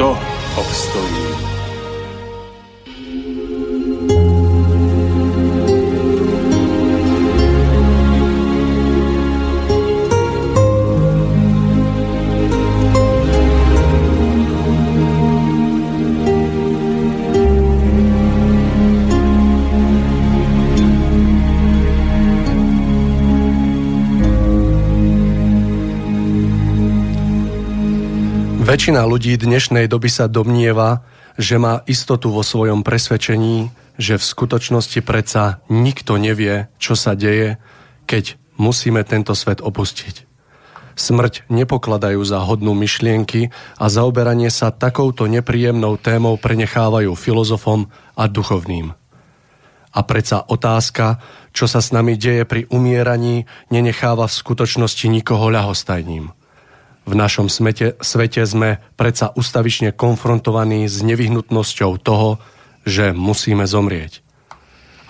kto obstojí. Väčšina ľudí dnešnej doby sa domnieva, že má istotu vo svojom presvedčení, že v skutočnosti predsa nikto nevie, čo sa deje, keď musíme tento svet opustiť. Smrť nepokladajú za hodnú myšlienky a zaoberanie sa takouto nepríjemnou témou prenechávajú filozofom a duchovným. A predsa otázka, čo sa s nami deje pri umieraní, nenecháva v skutočnosti nikoho ľahostajním – v našom smete, svete sme predsa ustavične konfrontovaní s nevyhnutnosťou toho, že musíme zomrieť.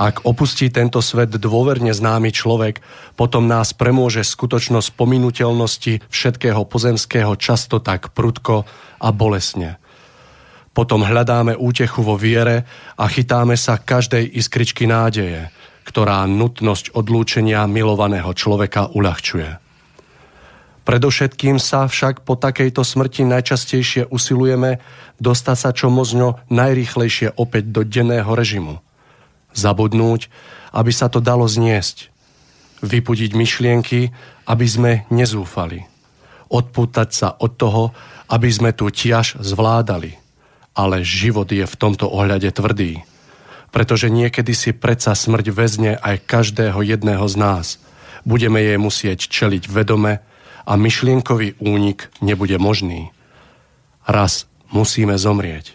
Ak opustí tento svet dôverne známy človek, potom nás premôže skutočnosť pominuteľnosti všetkého pozemského často tak prudko a bolesne. Potom hľadáme útechu vo viere a chytáme sa každej iskričky nádeje, ktorá nutnosť odlúčenia milovaného človeka uľahčuje. Predovšetkým sa však po takejto smrti najčastejšie usilujeme dostať sa čo možno najrýchlejšie opäť do denného režimu. Zabudnúť, aby sa to dalo zniesť. Vypudiť myšlienky, aby sme nezúfali. Odpútať sa od toho, aby sme tu tiaž zvládali. Ale život je v tomto ohľade tvrdý. Pretože niekedy si predsa smrť väzne aj každého jedného z nás. Budeme jej musieť čeliť vedome, a myšlienkový únik nebude možný. Raz musíme zomrieť.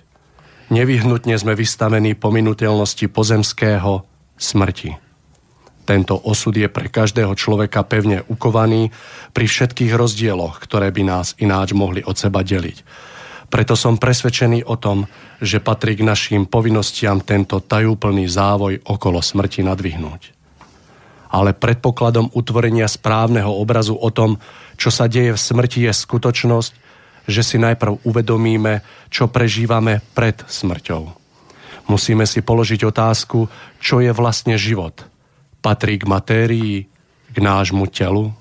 Nevyhnutne sme vystavení pominutelnosti pozemského smrti. Tento osud je pre každého človeka pevne ukovaný pri všetkých rozdieloch, ktoré by nás ináč mohli od seba deliť. Preto som presvedčený o tom, že patrí k našim povinnostiam tento tajúplný závoj okolo smrti nadvihnúť. Ale predpokladom utvorenia správneho obrazu o tom, čo sa deje v smrti je skutočnosť, že si najprv uvedomíme, čo prežívame pred smrťou. Musíme si položiť otázku, čo je vlastne život. Patrí k matérii, k nášmu telu?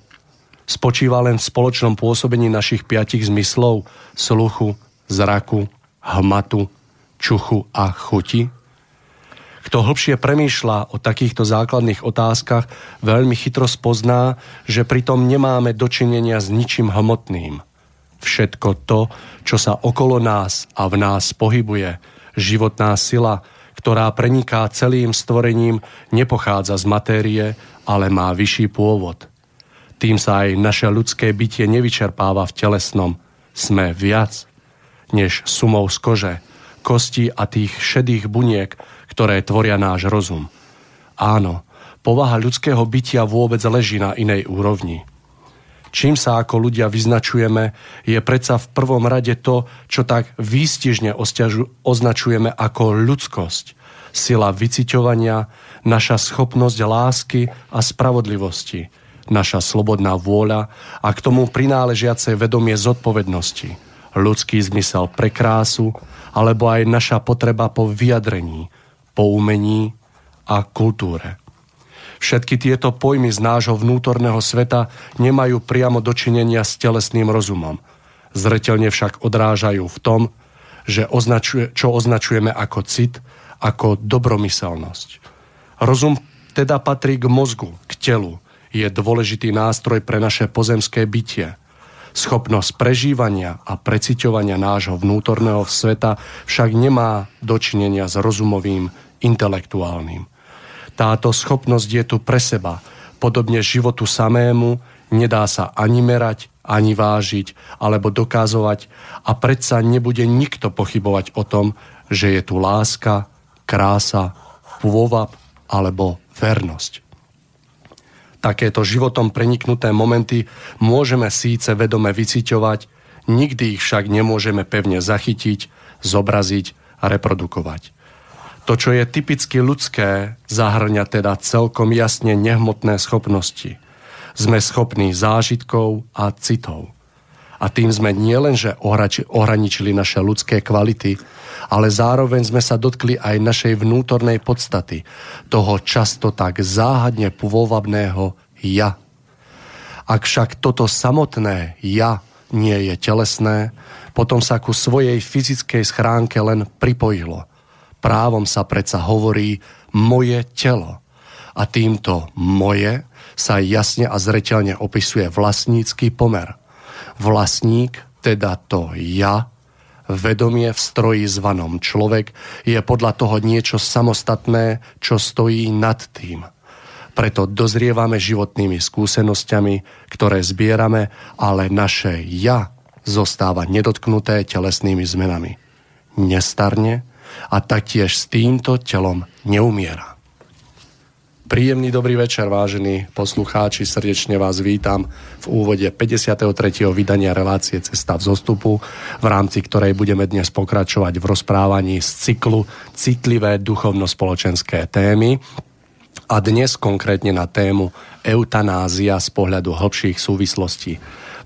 Spočíva len v spoločnom pôsobení našich piatich zmyslov, sluchu, zraku, hmatu, čuchu a chuti? Kto hlbšie premýšľa o takýchto základných otázkach, veľmi chytro spozná, že pritom nemáme dočinenia s ničím hmotným. Všetko to, čo sa okolo nás a v nás pohybuje, životná sila, ktorá preniká celým stvorením, nepochádza z matérie, ale má vyšší pôvod. Tým sa aj naše ľudské bytie nevyčerpáva v telesnom. Sme viac než sumou z kože, kosti a tých šedých buniek, ktoré tvoria náš rozum. Áno, povaha ľudského bytia vôbec leží na inej úrovni. Čím sa ako ľudia vyznačujeme, je predsa v prvom rade to, čo tak výstižne označujeme ako ľudskosť. Sila vyciťovania, naša schopnosť lásky a spravodlivosti, naša slobodná vôľa a k tomu prináležiace vedomie zodpovednosti, ľudský zmysel pre krásu, alebo aj naša potreba po vyjadrení, po umení a kultúre. Všetky tieto pojmy z nášho vnútorného sveta nemajú priamo dočinenia s telesným rozumom. Zretelne však odrážajú v tom, že označuje, čo označujeme ako cit ako dobromyselnosť. Rozum teda patrí k mozgu, k telu. Je dôležitý nástroj pre naše pozemské bytie. Schopnosť prežívania a preciťovania nášho vnútorného sveta však nemá dočinenia s rozumovým, intelektuálnym. Táto schopnosť je tu pre seba, podobne životu samému, nedá sa ani merať, ani vážiť, alebo dokázovať a predsa nebude nikto pochybovať o tom, že je tu láska, krása, pôvab alebo vernosť. Takéto životom preniknuté momenty môžeme síce vedome vyciťovať, nikdy ich však nemôžeme pevne zachytiť, zobraziť a reprodukovať. To, čo je typicky ľudské, zahrňa teda celkom jasne nehmotné schopnosti. Sme schopní zážitkov a citov. A tým sme nielenže ohraničili naše ľudské kvality, ale zároveň sme sa dotkli aj našej vnútornej podstaty, toho často tak záhadne pôvabného ja. Ak však toto samotné ja nie je telesné, potom sa ku svojej fyzickej schránke len pripojilo – právom sa predsa hovorí moje telo. A týmto moje sa jasne a zreteľne opisuje vlastnícky pomer. Vlastník, teda to ja, vedomie v stroji zvanom človek, je podľa toho niečo samostatné, čo stojí nad tým. Preto dozrievame životnými skúsenosťami, ktoré zbierame, ale naše ja zostáva nedotknuté telesnými zmenami. Nestarne, a taktiež s týmto telom neumiera. Príjemný dobrý večer, vážení poslucháči, srdečne vás vítam v úvode 53. vydania relácie Cesta v zostupu, v rámci ktorej budeme dnes pokračovať v rozprávaní z cyklu Citlivé duchovno-spoločenské témy a dnes konkrétne na tému eutanázia z pohľadu hĺbších súvislostí.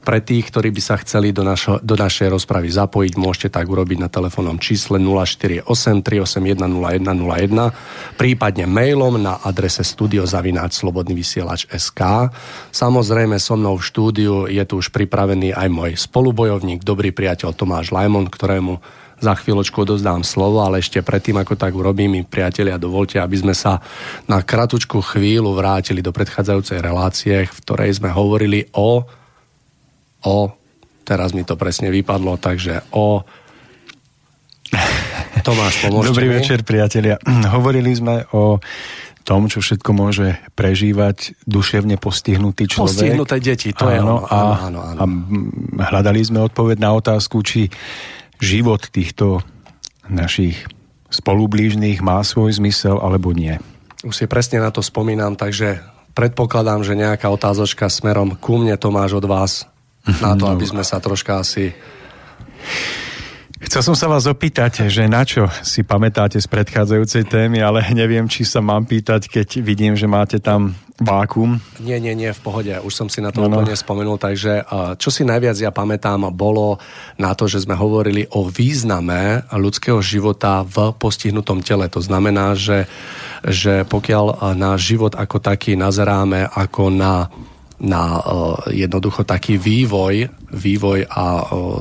Pre tých, ktorí by sa chceli do, našo, do našej rozpravy zapojiť, môžete tak urobiť na telefónnom čísle 048 381 0101, prípadne mailom na adrese studiozavináč slobodný vysielač SK. Samozrejme so mnou v štúdiu je tu už pripravený aj môj spolubojovník, dobrý priateľ Tomáš Lajmon, ktorému za chvíľočku odozdám slovo, ale ešte predtým, ako tak urobím, mi priatelia, dovolte, aby sme sa na kratučku chvíľu vrátili do predchádzajúcej relácie, v ktorej sme hovorili o o, teraz mi to presne vypadlo, takže o Tomáš, pomôžte Dobrý mi? večer, priatelia. Hovorili sme o tom, čo všetko môže prežívať duševne postihnutý človek. Postihnuté deti, to áno, je ono. A, áno, áno. a hľadali sme odpoveď na otázku, či život týchto našich spolublížných má svoj zmysel alebo nie. Už si presne na to spomínam, takže predpokladám, že nejaká otázočka smerom ku mne, Tomáš, od vás na to, aby sme sa troška asi... Chcel som sa vás opýtať, že na čo si pamätáte z predchádzajúcej témy, ale neviem, či sa mám pýtať, keď vidím, že máte tam vákum. Nie, nie, nie, v pohode. Už som si na to no, úplne spomenul. Takže čo si najviac ja pamätám, bolo na to, že sme hovorili o význame ľudského života v postihnutom tele. To znamená, že, že pokiaľ náš život ako taký nazeráme ako na na jednoducho taký vývoj, vývoj a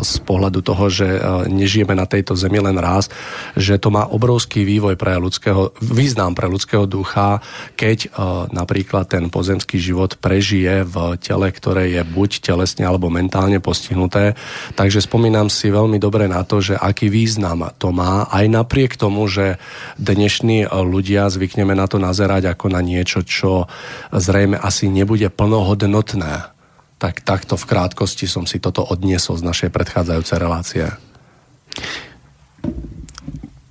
z pohľadu toho, že nežijeme na tejto zemi len raz, že to má obrovský vývoj pre ľudského, význam pre ľudského ducha, keď napríklad ten pozemský život prežije v tele, ktoré je buď telesne alebo mentálne postihnuté. Takže spomínam si veľmi dobre na to, že aký význam to má, aj napriek tomu, že dnešní ľudia zvykneme na to nazerať ako na niečo, čo zrejme asi nebude plnohodné hodnotné. Tak takto v krátkosti som si toto odniesol z našej predchádzajúcej relácie.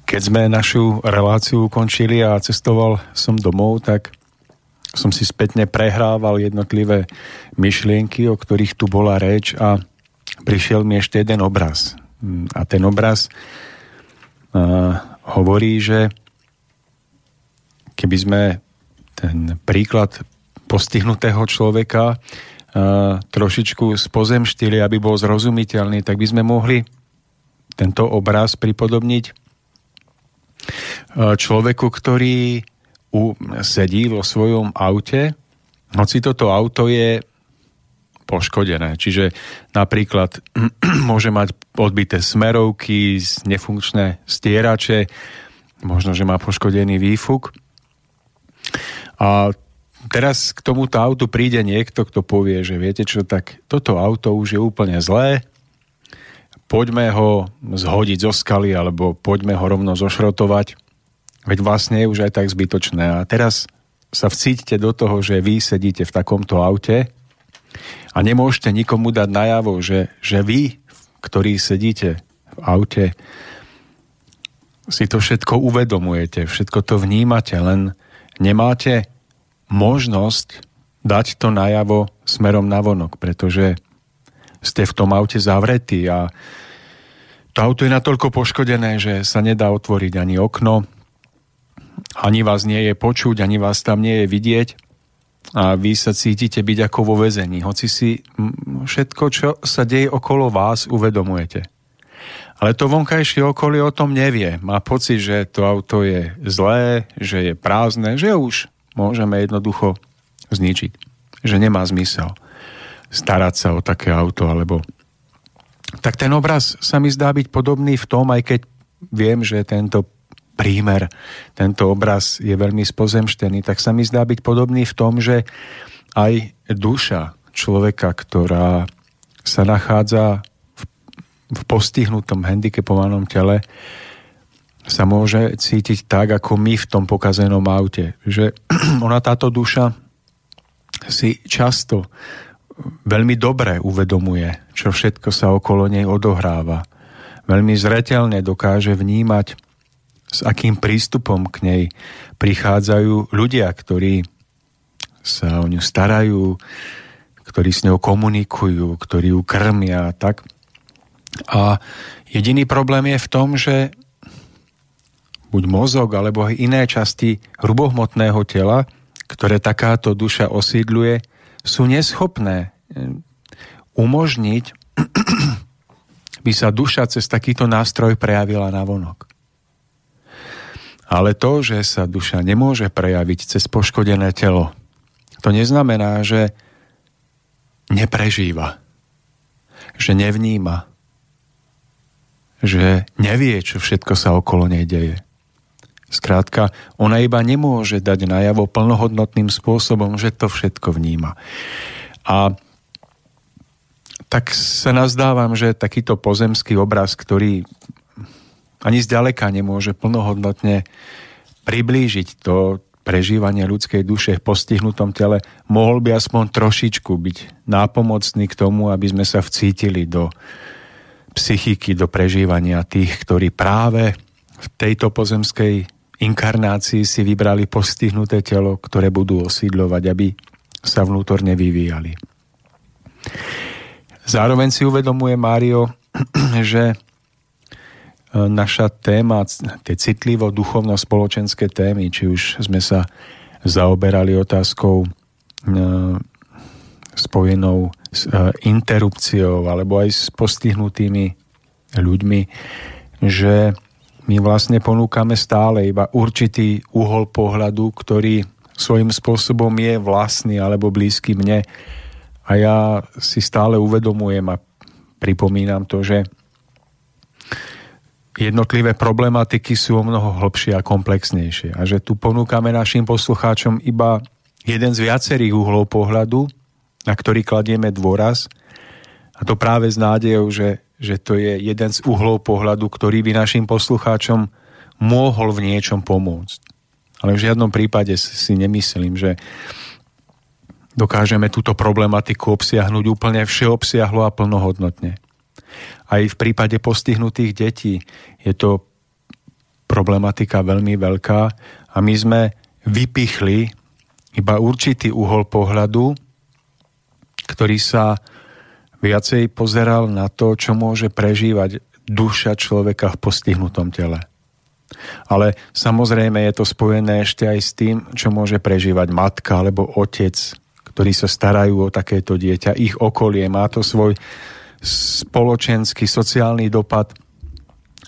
Keď sme našu reláciu ukončili a cestoval som domov, tak som si spätne prehrával jednotlivé myšlienky, o ktorých tu bola reč a prišiel mi ešte jeden obraz. A ten obraz uh, hovorí, že keby sme ten príklad postihnutého človeka trošičku spozemštili, aby bol zrozumiteľný, tak by sme mohli tento obraz pripodobniť človeku, ktorý sedí vo svojom aute, hoci toto auto je poškodené. Čiže napríklad môže mať odbité smerovky, nefunkčné stierače, možno, že má poškodený výfuk. A teraz k tomuto autu príde niekto, kto povie, že viete čo, tak toto auto už je úplne zlé, poďme ho zhodiť zo skaly alebo poďme ho rovno zošrotovať, veď vlastne je už aj tak zbytočné. A teraz sa vcíťte do toho, že vy sedíte v takomto aute a nemôžete nikomu dať najavo, že, že vy, ktorí sedíte v aute, si to všetko uvedomujete, všetko to vnímate, len nemáte možnosť dať to najavo smerom na vonok, pretože ste v tom aute zavretí a to auto je natoľko poškodené, že sa nedá otvoriť ani okno, ani vás nie je počuť, ani vás tam nie je vidieť a vy sa cítite byť ako vo vezení, hoci si všetko, čo sa deje okolo vás, uvedomujete. Ale to vonkajšie okolie o tom nevie. Má pocit, že to auto je zlé, že je prázdne, že už môžeme jednoducho zničiť. Že nemá zmysel starať sa o také auto, alebo... Tak ten obraz sa mi zdá byť podobný v tom, aj keď viem, že tento prímer, tento obraz je veľmi spozemštený, tak sa mi zdá byť podobný v tom, že aj duša človeka, ktorá sa nachádza v, postihnutom, handicapovanom tele, sa môže cítiť tak, ako my v tom pokazenom aute. Že ona, táto duša, si často veľmi dobre uvedomuje, čo všetko sa okolo nej odohráva. Veľmi zretelne dokáže vnímať, s akým prístupom k nej prichádzajú ľudia, ktorí sa o ňu starajú, ktorí s ňou komunikujú, ktorí ju krmia tak. A jediný problém je v tom, že buď mozog alebo aj iné časti hrubohmotného tela, ktoré takáto duša osídľuje, sú neschopné eh, umožniť, by sa duša cez takýto nástroj prejavila na vonok. Ale to, že sa duša nemôže prejaviť cez poškodené telo, to neznamená, že neprežíva, že nevníma, že nevie, čo všetko sa okolo nej deje. Skrátka, ona iba nemôže dať najavo plnohodnotným spôsobom, že to všetko vníma. A tak sa nazdávam, že takýto pozemský obraz, ktorý ani zďaleka nemôže plnohodnotne priblížiť to prežívanie ľudskej duše v postihnutom tele, mohol by aspoň trošičku byť nápomocný k tomu, aby sme sa vcítili do psychiky, do prežívania tých, ktorí práve v tejto pozemskej inkarnácii si vybrali postihnuté telo, ktoré budú osídľovať, aby sa vnútorne vyvíjali. Zároveň si uvedomuje Mário, že e, naša téma, tie citlivo duchovno-spoločenské témy, či už sme sa zaoberali otázkou e, spojenou s e, interrupciou alebo aj s postihnutými ľuďmi, že my vlastne ponúkame stále iba určitý uhol pohľadu, ktorý svojím spôsobom je vlastný alebo blízky mne. A ja si stále uvedomujem a pripomínam to, že jednotlivé problematiky sú o mnoho hlbšie a komplexnejšie. A že tu ponúkame našim poslucháčom iba jeden z viacerých uhlov pohľadu, na ktorý kladieme dôraz. A to práve s nádejou, že že to je jeden z uhlov pohľadu, ktorý by našim poslucháčom mohol v niečom pomôcť. Ale v žiadnom prípade si nemyslím, že dokážeme túto problematiku obsiahnuť úplne všeobsiahlo a plnohodnotne. Aj v prípade postihnutých detí je to problematika veľmi veľká a my sme vypichli iba určitý uhol pohľadu, ktorý sa viacej pozeral na to, čo môže prežívať duša človeka v postihnutom tele. Ale samozrejme je to spojené ešte aj s tým, čo môže prežívať matka alebo otec, ktorí sa starajú o takéto dieťa, ich okolie, má to svoj spoločenský, sociálny dopad.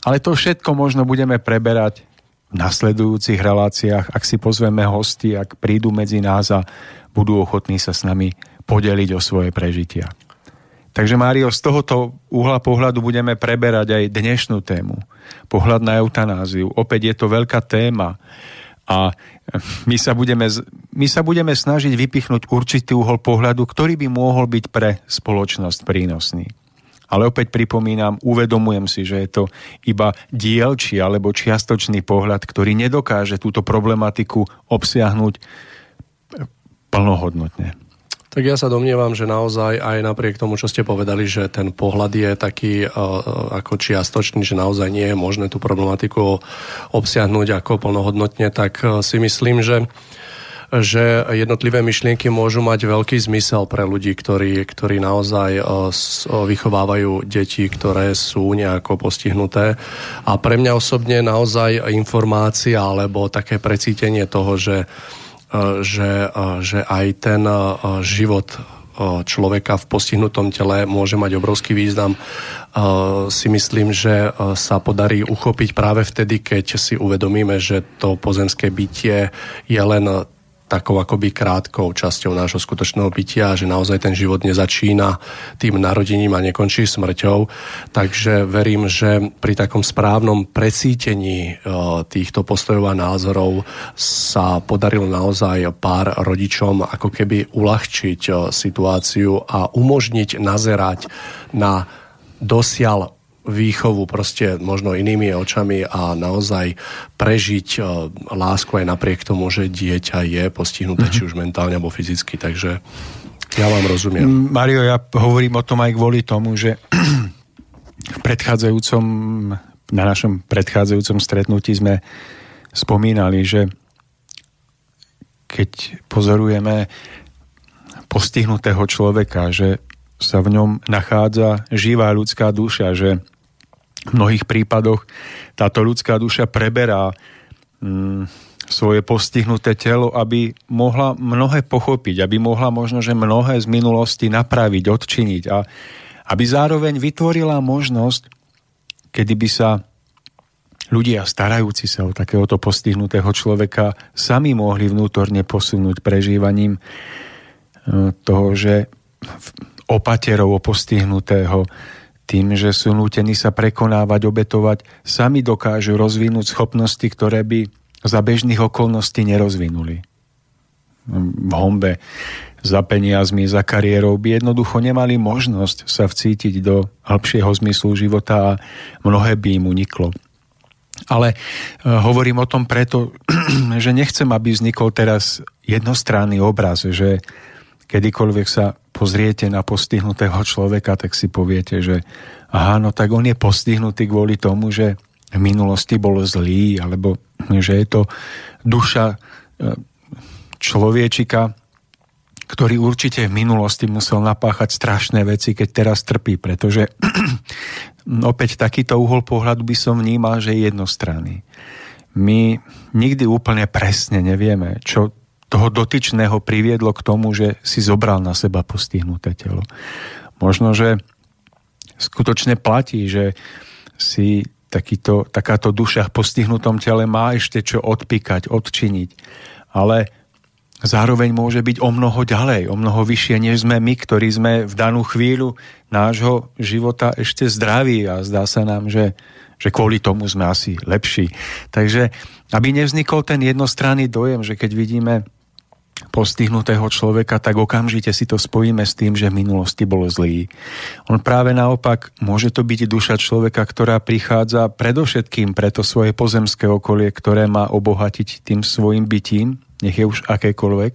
Ale to všetko možno budeme preberať v nasledujúcich reláciách, ak si pozveme hosti, ak prídu medzi nás a budú ochotní sa s nami podeliť o svoje prežitia. Takže Mário, z tohoto uhla pohľadu budeme preberať aj dnešnú tému. Pohľad na eutanáziu. Opäť je to veľká téma a my sa budeme, my sa budeme snažiť vypichnúť určitý uhol pohľadu, ktorý by mohol byť pre spoločnosť prínosný. Ale opäť pripomínam, uvedomujem si, že je to iba dielčí alebo čiastočný pohľad, ktorý nedokáže túto problematiku obsiahnuť plnohodnotne. Tak ja sa domnievam, že naozaj aj napriek tomu, čo ste povedali, že ten pohľad je taký uh, ako čiastočný, že naozaj nie je možné tú problematiku obsiahnuť ako plnohodnotne, tak uh, si myslím, že že jednotlivé myšlienky môžu mať veľký zmysel pre ľudí, ktorí, ktorí naozaj vychovávajú deti, ktoré sú nejako postihnuté. A pre mňa osobne naozaj informácia alebo také precítenie toho, že E, že, e, že aj ten e, život človeka v postihnutom tele môže mať obrovský význam. Si myslím, že sa podarí uchopiť práve vtedy, keď si uvedomíme, že to pozemské bytie je len takou akoby krátkou časťou nášho skutočného bytia, že naozaj ten život nezačína tým narodením a nekončí smrťou. Takže verím, že pri takom správnom precítení e, týchto postojov a názorov sa podarilo naozaj pár rodičom ako keby uľahčiť e, situáciu a umožniť nazerať na dosiaľ výchovu proste možno inými očami a naozaj prežiť e, lásku aj napriek tomu, že dieťa je postihnuté, mm-hmm. či už mentálne alebo fyzicky. Takže ja vám rozumiem. Mm, Mario, ja hovorím o tom aj kvôli tomu, že v predchádzajúcom, na našom predchádzajúcom stretnutí sme spomínali, že keď pozorujeme postihnutého človeka, že sa v ňom nachádza živá ľudská duša, že mnohých prípadoch táto ľudská duša preberá mm, svoje postihnuté telo, aby mohla mnohé pochopiť, aby mohla možno, že mnohé z minulosti napraviť, odčiniť a aby zároveň vytvorila možnosť, kedy by sa ľudia starajúci sa o takéhoto postihnutého človeka sami mohli vnútorne posunúť prežívaním e, toho, že opaterov postihnutého, tým, že sú nútení sa prekonávať, obetovať, sami dokážu rozvinúť schopnosti, ktoré by za bežných okolností nerozvinuli. V hombe za peniazmi, za kariérou by jednoducho nemali možnosť sa vcítiť do hĺbšieho zmyslu života a mnohé by im uniklo. Ale e, hovorím o tom preto, že nechcem, aby vznikol teraz jednostranný obraz, že kedykoľvek sa pozriete na postihnutého človeka, tak si poviete, že aha, no tak on je postihnutý kvôli tomu, že v minulosti bol zlý, alebo že je to duša e, človečika, ktorý určite v minulosti musel napáchať strašné veci, keď teraz trpí, pretože opäť takýto uhol pohľadu by som vnímal, že je jednostranný. My nikdy úplne presne nevieme, čo toho dotyčného priviedlo k tomu, že si zobral na seba postihnuté telo. Možno, že skutočne platí, že si takýto, takáto duša v postihnutom tele má ešte čo odpíkať, odčiniť. Ale zároveň môže byť o mnoho ďalej, o mnoho vyššie, než sme my, ktorí sme v danú chvíľu nášho života ešte zdraví a zdá sa nám, že, že kvôli tomu sme asi lepší. Takže aby nevznikol ten jednostranný dojem, že keď vidíme postihnutého človeka, tak okamžite si to spojíme s tým, že v minulosti bol zlý. On práve naopak, môže to byť duša človeka, ktorá prichádza predovšetkým pre to svoje pozemské okolie, ktoré má obohatiť tým svojim bytím, nech je už akékoľvek.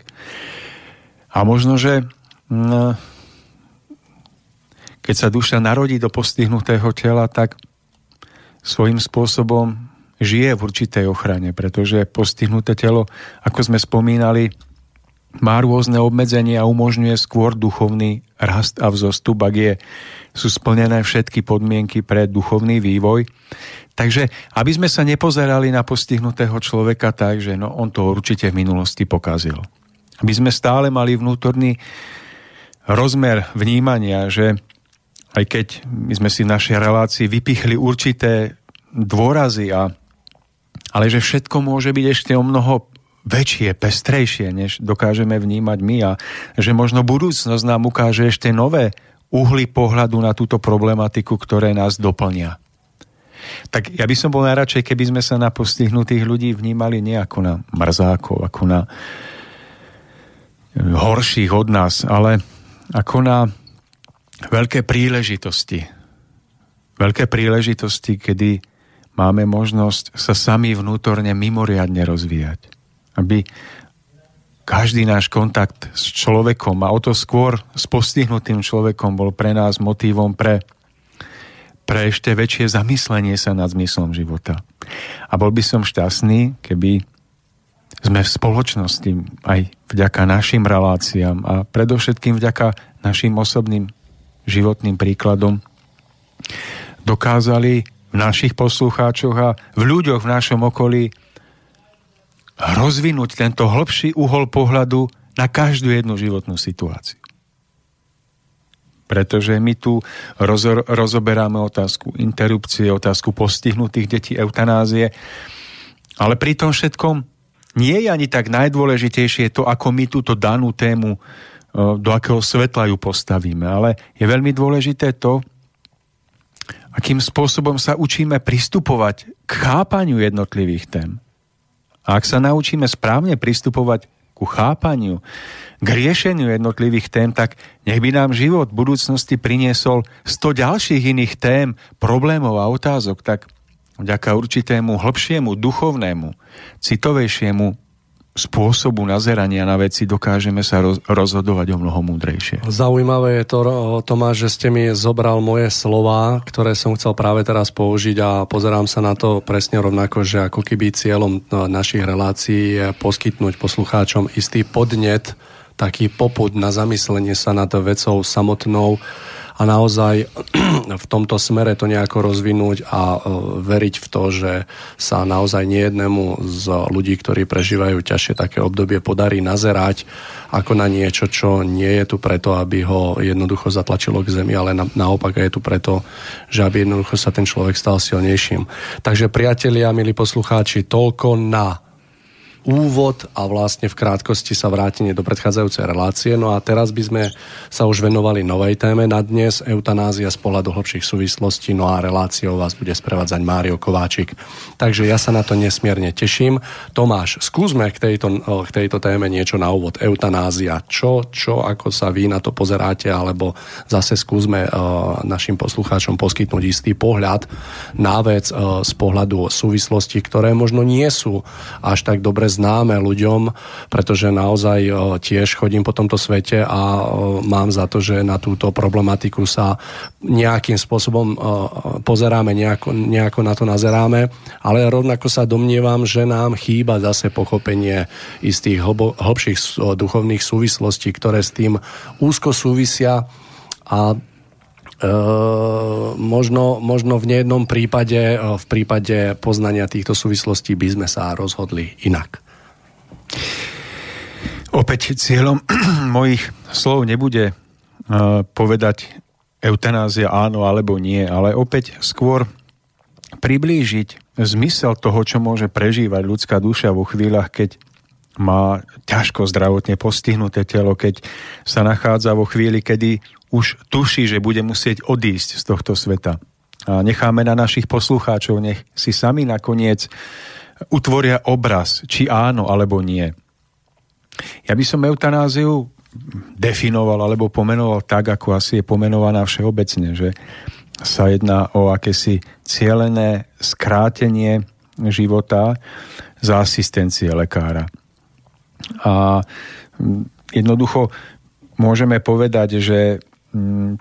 A možno, že mm, keď sa duša narodí do postihnutého tela, tak svojím spôsobom žije v určitej ochrane, pretože postihnuté telo, ako sme spomínali, má rôzne obmedzenia a umožňuje skôr duchovný rast a vzostup, ak je, sú splnené všetky podmienky pre duchovný vývoj. Takže aby sme sa nepozerali na postihnutého človeka tak, že no, on to určite v minulosti pokazil. Aby sme stále mali vnútorný rozmer vnímania, že aj keď my sme si v našej relácii vypichli určité dôrazy, a, ale že všetko môže byť ešte o mnoho väčšie, pestrejšie, než dokážeme vnímať my a že možno budúcnosť nám ukáže ešte nové uhly pohľadu na túto problematiku, ktoré nás doplnia. Tak ja by som bol najradšej, keby sme sa na postihnutých ľudí vnímali nie ako na mrzákov, ako na horších od nás, ale ako na veľké príležitosti. Veľké príležitosti, kedy máme možnosť sa sami vnútorne mimoriadne rozvíjať. Aby každý náš kontakt s človekom a o to skôr s postihnutým človekom bol pre nás motívom pre, pre ešte väčšie zamyslenie sa nad zmyslom života. A bol by som šťastný, keby sme v spoločnosti aj vďaka našim reláciám a predovšetkým vďaka našim osobným životným príkladom dokázali v našich poslucháčoch a v ľuďoch v našom okolí rozvinúť tento hĺbší uhol pohľadu na každú jednu životnú situáciu. Pretože my tu rozor, rozoberáme otázku interrupcie, otázku postihnutých detí, eutanázie, ale pri tom všetkom nie je ani tak najdôležitejšie to, ako my túto danú tému, e, do akého svetla ju postavíme, ale je veľmi dôležité to, akým spôsobom sa učíme pristupovať k chápaniu jednotlivých tém. A ak sa naučíme správne pristupovať ku chápaniu, k riešeniu jednotlivých tém, tak nech by nám život v budúcnosti priniesol 100 ďalších iných tém, problémov a otázok, tak vďaka určitému hĺbšiemu, duchovnému, citovejšiemu spôsobu nazerania na veci dokážeme sa roz, rozhodovať o mnoho múdrejšie. Zaujímavé je to, Tomáš, že ste mi zobral moje slova, ktoré som chcel práve teraz použiť a pozerám sa na to presne rovnako, že ako keby cieľom no, našich relácií je poskytnúť poslucháčom istý podnet, taký poput na zamyslenie sa nad vecou samotnou, a naozaj v tomto smere to nejako rozvinúť a e, veriť v to, že sa naozaj niejednému z ľudí, ktorí prežívajú ťažšie také obdobie, podarí nazerať ako na niečo, čo nie je tu preto, aby ho jednoducho zatlačilo k zemi, ale na, naopak je tu preto, že aby jednoducho sa ten človek stal silnejším. Takže priatelia, milí poslucháči, toľko na úvod a vlastne v krátkosti sa vrátenie do predchádzajúcej relácie. No a teraz by sme sa už venovali novej téme na dnes, eutanázia z pohľadu hlbších súvislostí, no a reláciou vás bude sprevádzať Mário Kováčik. Takže ja sa na to nesmierne teším. Tomáš, skúsme k tejto, k tejto téme niečo na úvod. Eutanázia. Čo, čo, ako sa vy na to pozeráte, alebo zase skúsme uh, našim poslucháčom poskytnúť istý pohľad na vec uh, z pohľadu súvislosti, ktoré možno nie sú až tak dobre známe ľuďom, pretože naozaj tiež chodím po tomto svete a mám za to, že na túto problematiku sa nejakým spôsobom pozeráme, nejako, nejako na to nazeráme, ale rovnako sa domnievam, že nám chýba zase pochopenie istých hlbo, hlbších duchovných súvislostí, ktoré s tým úzko súvisia a E, možno, možno v nejednom prípade, v prípade poznania týchto súvislostí by sme sa rozhodli inak. Opäť cieľom mojich slov nebude uh, povedať eutanázia áno alebo nie, ale opäť skôr priblížiť zmysel toho, čo môže prežívať ľudská duša vo chvíľach, keď má ťažko zdravotne postihnuté telo, keď sa nachádza vo chvíli, kedy už tuší, že bude musieť odísť z tohto sveta. A necháme na našich poslucháčov, nech si sami nakoniec utvoria obraz, či áno alebo nie. Ja by som eutanáziu definoval alebo pomenoval tak, ako asi je pomenovaná všeobecne, že sa jedná o akési cielené skrátenie života za asistencie lekára. A jednoducho môžeme povedať, že mm,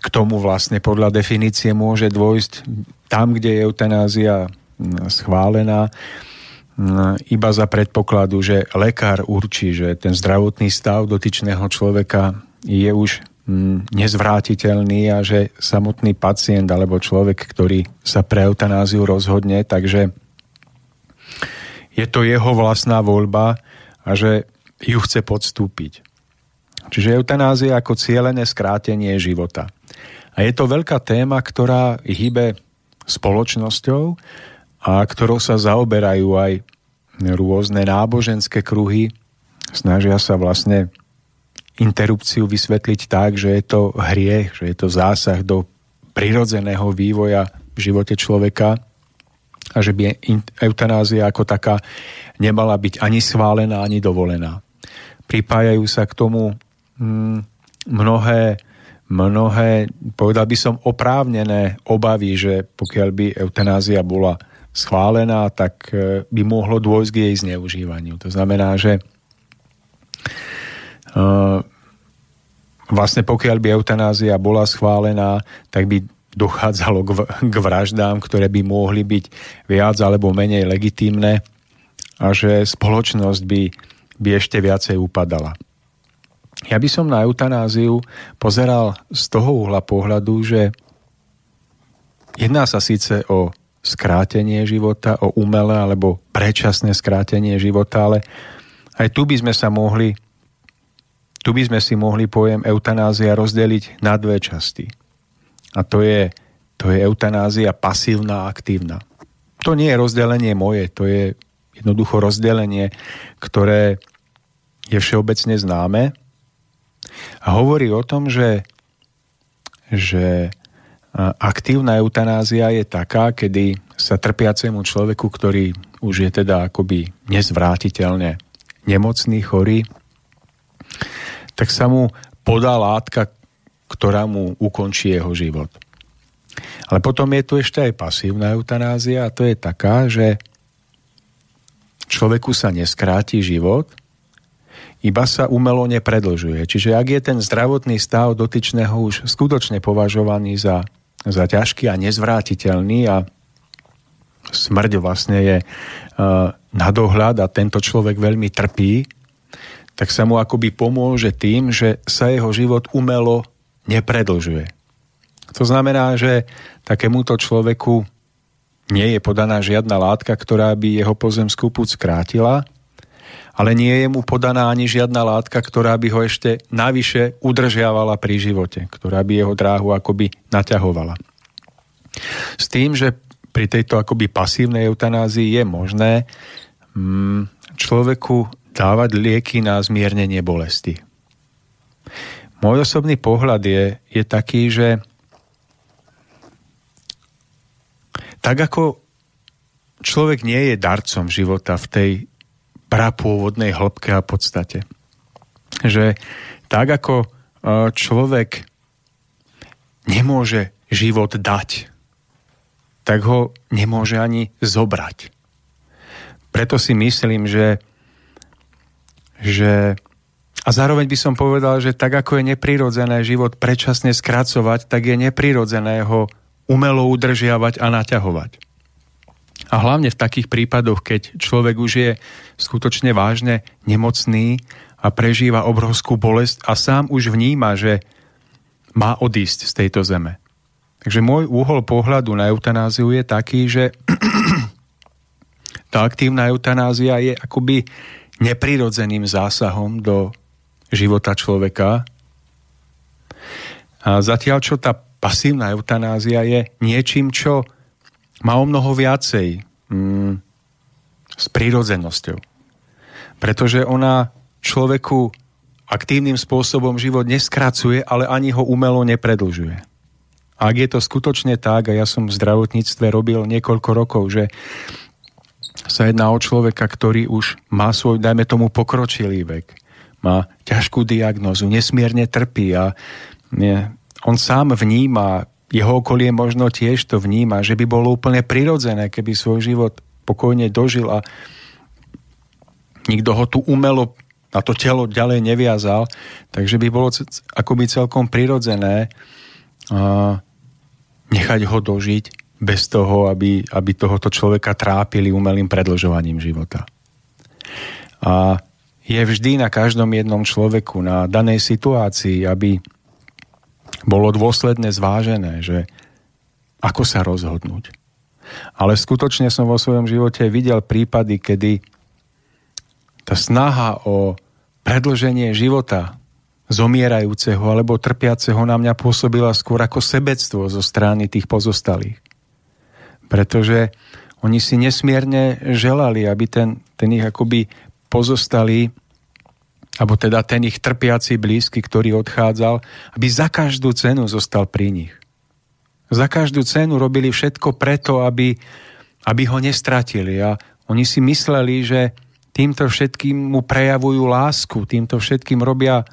k tomu vlastne podľa definície môže dôjsť tam, kde je eutanázia schválená iba za predpokladu, že lekár určí, že ten zdravotný stav dotyčného človeka je už nezvrátiteľný a že samotný pacient alebo človek, ktorý sa pre eutanáziu rozhodne, takže je to jeho vlastná voľba a že ju chce podstúpiť. Čiže eutanázia ako cieľené skrátenie života. A je to veľká téma, ktorá hýbe spoločnosťou a ktorou sa zaoberajú aj rôzne náboženské kruhy. Snažia sa vlastne interrupciu vysvetliť tak, že je to hriech, že je to zásah do prirodzeného vývoja v živote človeka a že by eutanázia ako taká nemala byť ani schválená, ani dovolená. Pripájajú sa k tomu hm, mnohé, mnohé, povedal by som, oprávnené obavy, že pokiaľ by eutanázia bola schválená, tak e, by mohlo dôjsť k jej zneužívaniu. To znamená, že uh, vlastne pokiaľ by eutanázia bola schválená, tak by dochádzalo k vraždám, ktoré by mohli byť viac alebo menej legitímne a že spoločnosť by, by ešte viacej upadala. Ja by som na eutanáziu pozeral z toho uhla pohľadu, že jedná sa síce o skrátenie života, o umelé alebo predčasné skrátenie života, ale aj tu by sme sa mohli tu by sme si mohli pojem eutanázia rozdeliť na dve časti. A to je, to je eutanázia pasívna a aktívna. To nie je rozdelenie moje, to je jednoducho rozdelenie, ktoré je všeobecne známe a hovorí o tom, že, že aktívna eutanázia je taká, kedy sa trpiacemu človeku, ktorý už je teda akoby nezvrátiteľne nemocný, chorý, tak sa mu podá látka, ktorá mu ukončí jeho život. Ale potom je tu ešte aj pasívna eutanázia a to je taká, že človeku sa neskráti život, iba sa umelo nepredlžuje. Čiže ak je ten zdravotný stav dotyčného už skutočne považovaný za, za ťažký a nezvrátiteľný a smrť vlastne je uh, na dohľad a tento človek veľmi trpí, tak sa mu akoby pomôže tým, že sa jeho život umelo nepredlžuje. To znamená, že takémuto človeku nie je podaná žiadna látka, ktorá by jeho pozemskú púd skrátila, ale nie je mu podaná ani žiadna látka, ktorá by ho ešte navyše udržiavala pri živote, ktorá by jeho dráhu akoby naťahovala. S tým, že pri tejto akoby pasívnej eutanázii je možné mm, človeku dávať lieky na zmiernenie bolesti. Môj osobný pohľad je, je taký, že tak ako človek nie je darcom života v tej prapôvodnej hĺbke a podstate, že tak ako e, človek nemôže život dať, tak ho nemôže ani zobrať. Preto si myslím, že že a zároveň by som povedal, že tak ako je neprirodzené život predčasne skracovať, tak je neprirodzené ho umelo udržiavať a naťahovať. A hlavne v takých prípadoch, keď človek už je skutočne vážne nemocný a prežíva obrovskú bolesť a sám už vníma, že má odísť z tejto zeme. Takže môj úhol pohľadu na eutanáziu je taký, že tá aktívna eutanázia je akoby neprirodzeným zásahom do života človeka. A zatiaľ, čo tá pasívna eutanázia je niečím, čo má o mnoho viacej mm, s prírodzenosťou. Pretože ona človeku aktívnym spôsobom život neskracuje, ale ani ho umelo nepredlžuje. Ak je to skutočne tak, a ja som v zdravotníctve robil niekoľko rokov, že sa jedná o človeka, ktorý už má svoj, dajme tomu, pokročilý vek. Má ťažkú diagnozu, nesmierne trpí a nie, on sám vníma, jeho okolie možno tiež to vníma, že by bolo úplne prirodzené, keby svoj život pokojne dožil a nikto ho tu umelo na to telo ďalej neviazal, takže by bolo akoby celkom prirodzené nechať ho dožiť bez toho, aby, aby tohoto človeka trápili umelým predlžovaním života. A je vždy na každom jednom človeku, na danej situácii, aby bolo dôsledne zvážené, že ako sa rozhodnúť. Ale skutočne som vo svojom živote videl prípady, kedy tá snaha o predlženie života zomierajúceho alebo trpiaceho na mňa pôsobila skôr ako sebectvo zo strany tých pozostalých pretože oni si nesmierne želali, aby ten, ten ich akoby pozostalý alebo teda ten ich trpiaci blízky, ktorý odchádzal, aby za každú cenu zostal pri nich. Za každú cenu robili všetko preto, aby, aby ho nestratili. A oni si mysleli, že týmto všetkým mu prejavujú lásku, týmto všetkým robia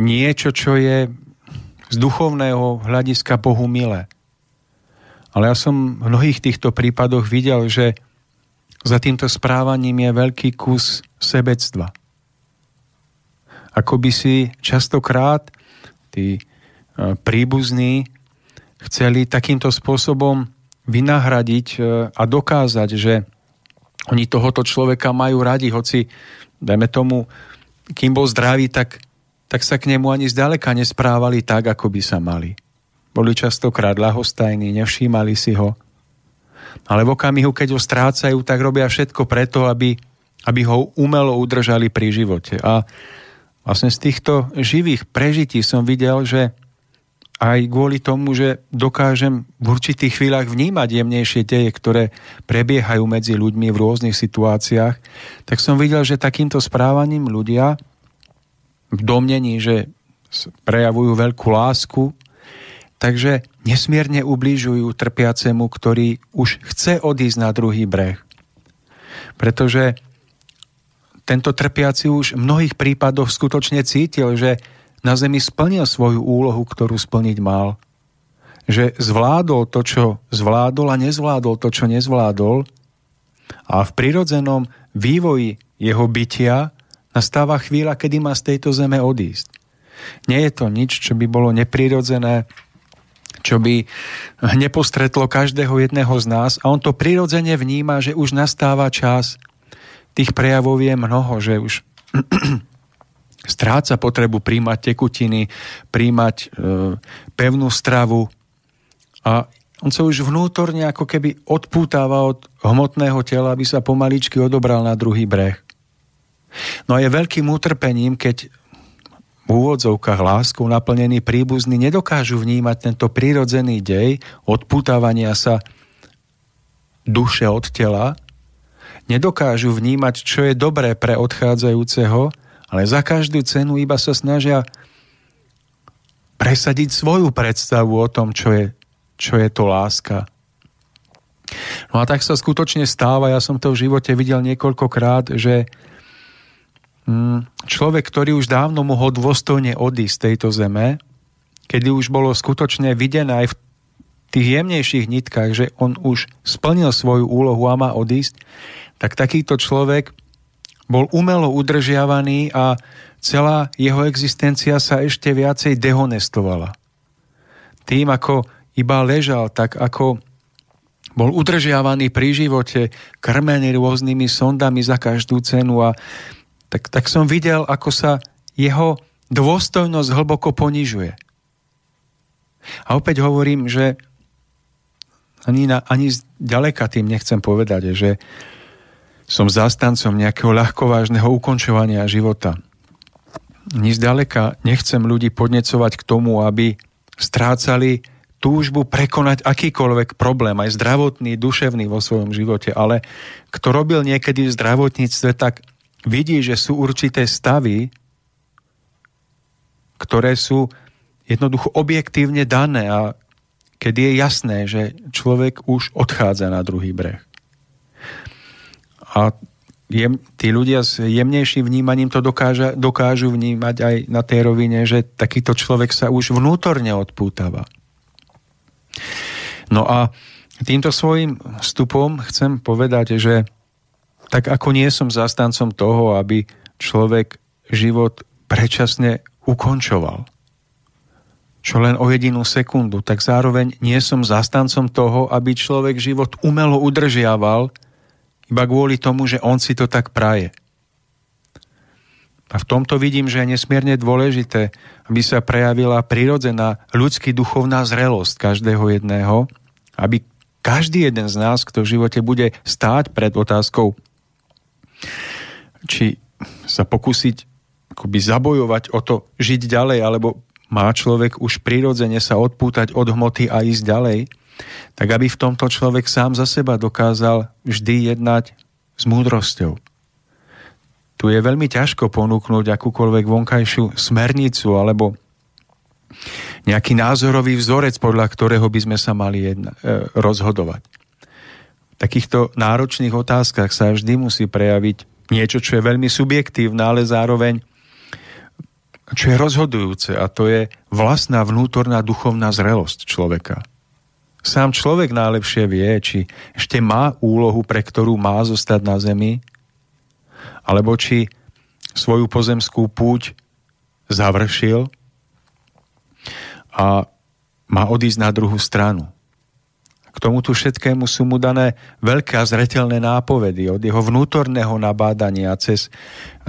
niečo, čo je z duchovného hľadiska Bohu milé. Ale ja som v mnohých týchto prípadoch videl, že za týmto správaním je veľký kus sebectva. Ako by si častokrát tí e, príbuzní chceli takýmto spôsobom vynahradiť e, a dokázať, že oni tohoto človeka majú radi, hoci, dajme tomu, kým bol zdravý, tak, tak sa k nemu ani zďaleka nesprávali tak, ako by sa mali. Boli častokrát ľahostajní, nevšímali si ho. Ale v okamihu, keď ho strácajú, tak robia všetko preto, aby, aby ho umelo udržali pri živote. A vlastne z týchto živých prežití som videl, že aj kvôli tomu, že dokážem v určitých chvíľach vnímať jemnejšie deje, ktoré prebiehajú medzi ľuďmi v rôznych situáciách, tak som videl, že takýmto správaním ľudia v domnení, že prejavujú veľkú lásku, takže nesmierne ubližujú trpiacemu, ktorý už chce odísť na druhý breh. Pretože tento trpiaci už v mnohých prípadoch skutočne cítil, že na zemi splnil svoju úlohu, ktorú splniť mal. Že zvládol to, čo zvládol a nezvládol to, čo nezvládol. A v prirodzenom vývoji jeho bytia nastáva chvíľa, kedy má z tejto zeme odísť. Nie je to nič, čo by bolo neprirodzené, čo by nepostretlo každého jedného z nás a on to prirodzene vníma, že už nastáva čas. Tých prejavov je mnoho, že už stráca potrebu príjmať tekutiny, príjmať e, pevnú stravu a on sa už vnútorne ako keby odpútáva od hmotného tela, aby sa pomaličky odobral na druhý breh. No a je veľkým utrpením, keď v úvodzovkách láskou naplnení príbuzní nedokážu vnímať tento prírodzený dej odpútávania sa duše od tela, nedokážu vnímať, čo je dobré pre odchádzajúceho ale za každú cenu iba sa snažia presadiť svoju predstavu o tom, čo je, čo je to láska. No a tak sa skutočne stáva, ja som to v živote videl niekoľkokrát, že mm, človek, ktorý už dávno mohol dôstojne odísť z tejto zeme, kedy už bolo skutočne videné aj v tých jemnejších nitkách, že on už splnil svoju úlohu a má odísť, tak takýto človek bol umelo udržiavaný a celá jeho existencia sa ešte viacej dehonestovala. Tým, ako iba ležal, tak ako bol udržiavaný pri živote, krmený rôznymi sondami za každú cenu a tak, tak som videl, ako sa jeho dôstojnosť hlboko ponižuje. A opäť hovorím, že ani, na, ani ďaleka tým nechcem povedať, že som zástancom nejakého ľahkovážneho ukončovania života. Ni nechcem ľudí podnecovať k tomu, aby strácali túžbu prekonať akýkoľvek problém, aj zdravotný, duševný vo svojom živote, ale kto robil niekedy v zdravotníctve, tak vidí, že sú určité stavy, ktoré sú jednoducho objektívne dané a keď je jasné, že človek už odchádza na druhý breh. A jem, tí ľudia s jemnejším vnímaním to dokáža, dokážu vnímať aj na tej rovine, že takýto človek sa už vnútorne odpútava. No a týmto svojim vstupom chcem povedať, že tak ako nie som zastancom toho, aby človek život predčasne ukončoval, čo len o jedinú sekundu, tak zároveň nie som zastancom toho, aby človek život umelo udržiaval, iba kvôli tomu, že on si to tak praje. A v tomto vidím, že je nesmierne dôležité, aby sa prejavila prirodzená ľudský duchovná zrelosť každého jedného, aby každý jeden z nás, kto v živote bude stáť pred otázkou, či sa pokúsiť akoby zabojovať o to žiť ďalej, alebo má človek už prirodzene sa odpútať od hmoty a ísť ďalej, tak aby v tomto človek sám za seba dokázal vždy jednať s múdrosťou. tu je veľmi ťažko ponúknuť akúkoľvek vonkajšiu smernicu alebo nejaký názorový vzorec, podľa ktorého by sme sa mali jedna, e, rozhodovať. V takýchto náročných otázkach sa vždy musí prejaviť niečo, čo je veľmi subjektívne, ale zároveň čo je rozhodujúce a to je vlastná vnútorná duchovná zrelosť človeka. Sám človek najlepšie vie, či ešte má úlohu, pre ktorú má zostať na zemi, alebo či svoju pozemskú púť završil a má odísť na druhú stranu. K tomuto všetkému sú mu dané veľké a zretelné nápovedy od jeho vnútorného nabádania cez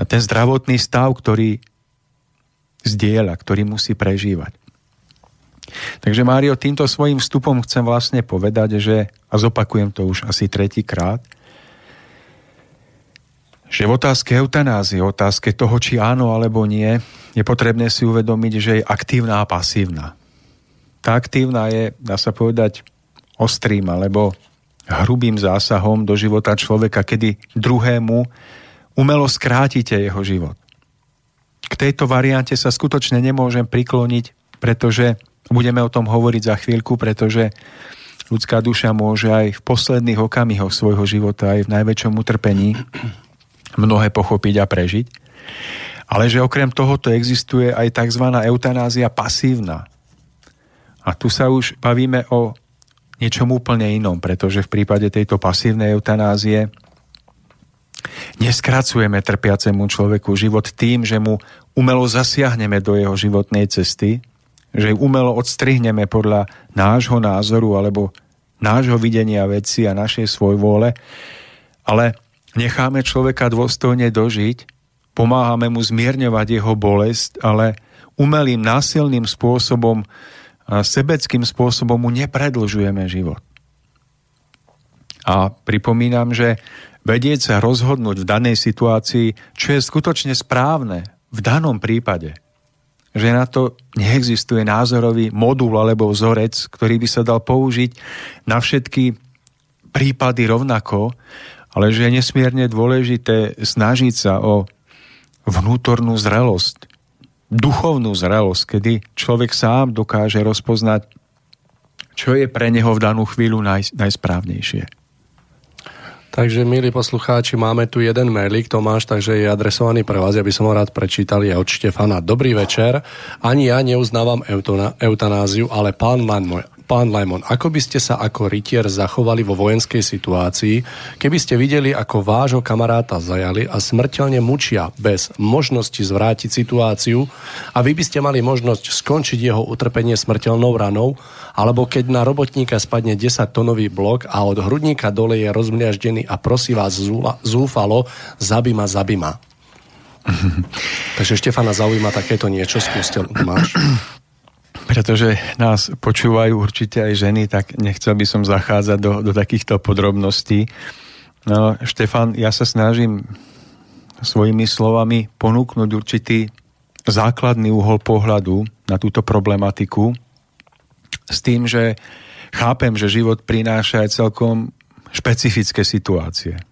ten zdravotný stav, ktorý zdieľa, ktorý musí prežívať. Takže Mário, týmto svojim vstupom chcem vlastne povedať, že, a zopakujem to už asi tretíkrát, že v otázke eutanázie, otázke toho, či áno alebo nie, je potrebné si uvedomiť, že je aktívna a pasívna. Tá aktívna je, dá sa povedať, ostrým alebo hrubým zásahom do života človeka, kedy druhému umelo skrátite jeho život. K tejto variante sa skutočne nemôžem prikloniť, pretože budeme o tom hovoriť za chvíľku, pretože ľudská duša môže aj v posledných okamihoch svojho života, aj v najväčšom utrpení mnohé pochopiť a prežiť. Ale že okrem tohoto existuje aj tzv. eutanázia pasívna. A tu sa už bavíme o niečom úplne inom, pretože v prípade tejto pasívnej eutanázie neskracujeme trpiacemu človeku život tým, že mu umelo zasiahneme do jeho životnej cesty, že umelo odstrihneme podľa nášho názoru alebo nášho videnia veci a našej svoj vôle, ale necháme človeka dôstojne dožiť, pomáhame mu zmierňovať jeho bolesť, ale umelým, násilným spôsobom, sebeckým spôsobom mu nepredlžujeme život. A pripomínam, že vedieť sa rozhodnúť v danej situácii, čo je skutočne správne v danom prípade, že na to neexistuje názorový modul alebo vzorec, ktorý by sa dal použiť na všetky prípady rovnako, ale že je nesmierne dôležité snažiť sa o vnútornú zrelosť, duchovnú zrelosť, kedy človek sám dokáže rozpoznať, čo je pre neho v danú chvíľu naj, najsprávnejšie. Takže, milí poslucháči, máme tu jeden mailik, Tomáš, takže je adresovaný pre vás, ja by som ho rád prečítal, je od Štefana. Dobrý večer, ani ja neuznávam eutanáziu, ale pán môj, Pán Lemon, ako by ste sa ako rytier zachovali vo vojenskej situácii, keby ste videli, ako vášho kamaráta zajali a smrteľne mučia bez možnosti zvrátiť situáciu a vy by ste mali možnosť skončiť jeho utrpenie smrteľnou ranou, alebo keď na robotníka spadne 10-tonový blok a od hrudníka dole je rozmliaždený a prosí vás zúfalo, zabima, zabima. Takže Štefana zaujíma takéto niečo, skúste, máš? pretože nás počúvajú určite aj ženy, tak nechcel by som zachádzať do, do takýchto podrobností. No, Štefan, ja sa snažím svojimi slovami ponúknuť určitý základný uhol pohľadu na túto problematiku s tým, že chápem, že život prináša aj celkom špecifické situácie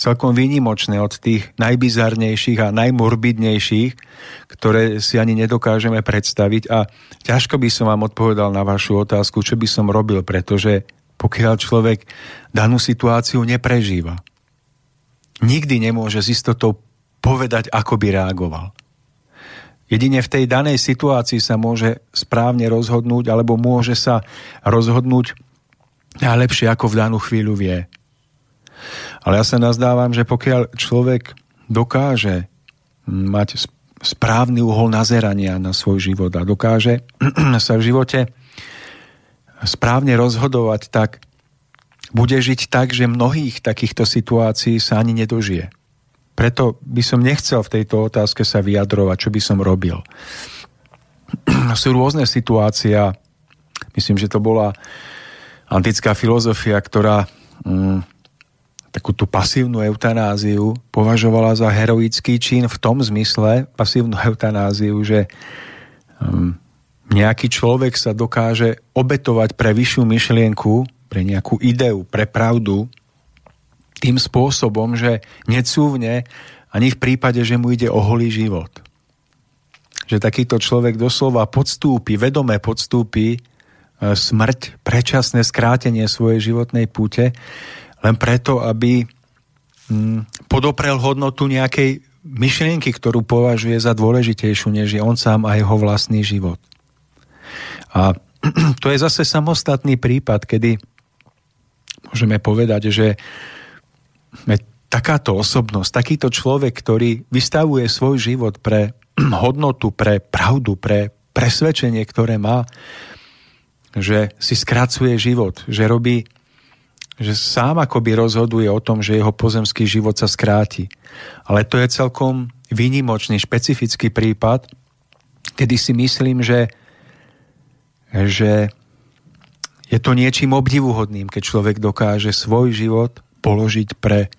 celkom výnimočné od tých najbizarnejších a najmorbidnejších, ktoré si ani nedokážeme predstaviť a ťažko by som vám odpovedal na vašu otázku, čo by som robil, pretože pokiaľ človek danú situáciu neprežíva, nikdy nemôže s istotou povedať, ako by reagoval. Jedine v tej danej situácii sa môže správne rozhodnúť alebo môže sa rozhodnúť najlepšie, ako v danú chvíľu vie. Ale ja sa nazdávam, že pokiaľ človek dokáže mať správny uhol nazerania na svoj život a dokáže sa v živote správne rozhodovať, tak bude žiť tak, že mnohých takýchto situácií sa ani nedožije. Preto by som nechcel v tejto otázke sa vyjadrovať, čo by som robil. Sú rôzne situácie myslím, že to bola antická filozofia, ktorá mm, takú tú pasívnu eutanáziu považovala za heroický čin v tom zmysle, pasívnu eutanáziu, že um, nejaký človek sa dokáže obetovať pre vyššiu myšlienku, pre nejakú ideu, pre pravdu, tým spôsobom, že necúvne ani v prípade, že mu ide o holý život. Že takýto človek doslova podstúpi, vedomé podstúpi e, smrť, predčasné skrátenie svojej životnej púte, len preto, aby mm, podoprel hodnotu nejakej myšlienky, ktorú považuje za dôležitejšiu, než je on sám a jeho vlastný život. A to je zase samostatný prípad, kedy môžeme povedať, že takáto osobnosť, takýto človek, ktorý vystavuje svoj život pre hodnotu, pre pravdu, pre presvedčenie, ktoré má, že si skracuje život, že robí, že sám akoby rozhoduje o tom, že jeho pozemský život sa skráti. Ale to je celkom výnimočný, špecifický prípad, kedy si myslím, že, že je to niečím obdivuhodným, keď človek dokáže svoj život položiť pre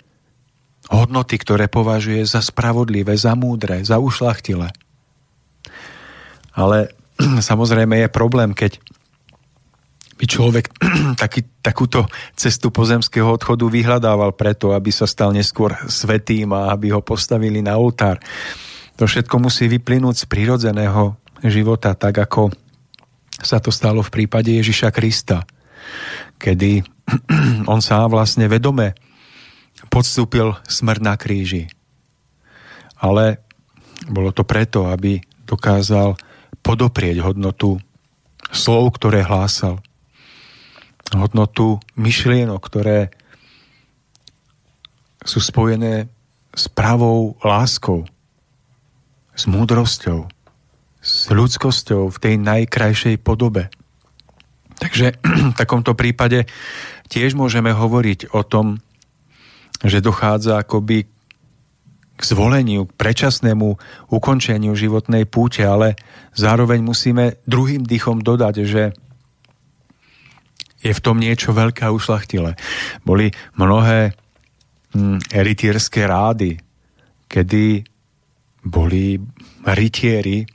hodnoty, ktoré považuje za spravodlivé, za múdre, za ušlachtile. Ale samozrejme je problém, keď by človek taký, takúto cestu pozemského odchodu vyhľadával preto, aby sa stal neskôr svetým a aby ho postavili na oltár. To všetko musí vyplynúť z prírodzeného života, tak ako sa to stalo v prípade Ježiša Krista, kedy on sám vlastne vedome podstúpil smrť na kríži. Ale bolo to preto, aby dokázal podoprieť hodnotu slov, ktoré hlásal. Hodnotu myšlienok, ktoré sú spojené s pravou láskou, s múdrosťou, s ľudskosťou v tej najkrajšej podobe. Takže v takomto prípade tiež môžeme hovoriť o tom, že dochádza akoby k zvoleniu, k predčasnému ukončeniu životnej púte, ale zároveň musíme druhým dýchom dodať, že je v tom niečo veľké a ušlachtile. Boli mnohé hm, rytierské rády, kedy boli rytieri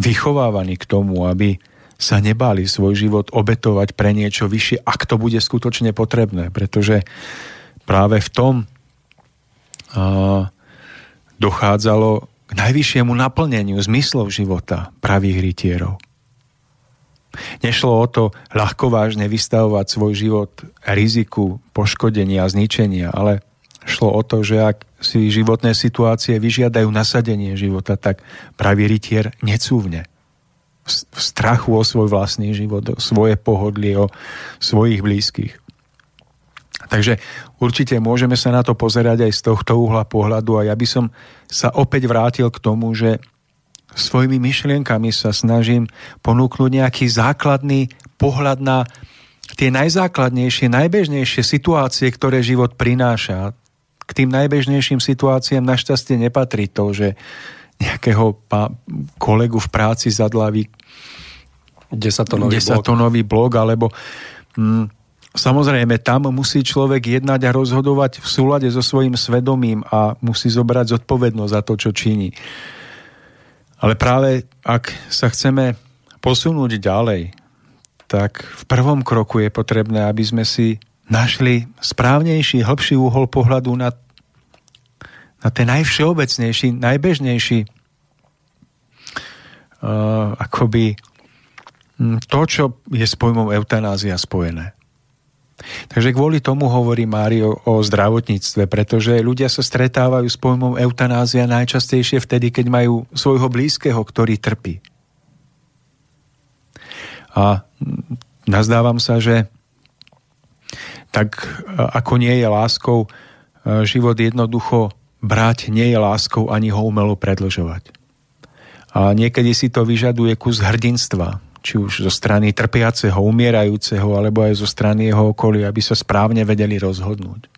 vychovávaní k tomu, aby sa nebáli svoj život obetovať pre niečo vyššie, ak to bude skutočne potrebné, pretože práve v tom uh, dochádzalo k najvyššiemu naplneniu zmyslov života pravých rytierov. Nešlo o to ľahko vážne vystavovať svoj život riziku poškodenia a zničenia, ale šlo o to, že ak si životné situácie vyžiadajú nasadenie života, tak pravý rytier necúvne v strachu o svoj vlastný život, o svoje pohodlie, o svojich blízkych. Takže určite môžeme sa na to pozerať aj z tohto uhla pohľadu a ja by som sa opäť vrátil k tomu, že svojimi myšlienkami sa snažím ponúknuť nejaký základný pohľad na tie najzákladnejšie, najbežnejšie situácie, ktoré život prináša. K tým najbežnejším situáciám našťastie nepatrí to, že nejakého kolegu v práci zadlaví desatonový, desatonový blog. blog, alebo mm, Samozrejme, tam musí človek jednať a rozhodovať v súlade so svojím svedomím a musí zobrať zodpovednosť za to, čo činí. Ale práve ak sa chceme posunúť ďalej, tak v prvom kroku je potrebné, aby sme si našli správnejší, hĺbší úhol pohľadu na, na ten najvšeobecnejší, najbežnejší uh, akoby hm, to, čo je s pojmom eutanázia spojené. Takže kvôli tomu hovorí Mário o zdravotníctve, pretože ľudia sa stretávajú s pojmom eutanázia najčastejšie vtedy, keď majú svojho blízkeho, ktorý trpí. A nazdávam sa, že tak ako nie je láskou život jednoducho brať, nie je láskou ani ho umelo predlžovať. A niekedy si to vyžaduje kus hrdinstva, či už zo strany trpiaceho, umierajúceho, alebo aj zo strany jeho okolia, aby sa správne vedeli rozhodnúť.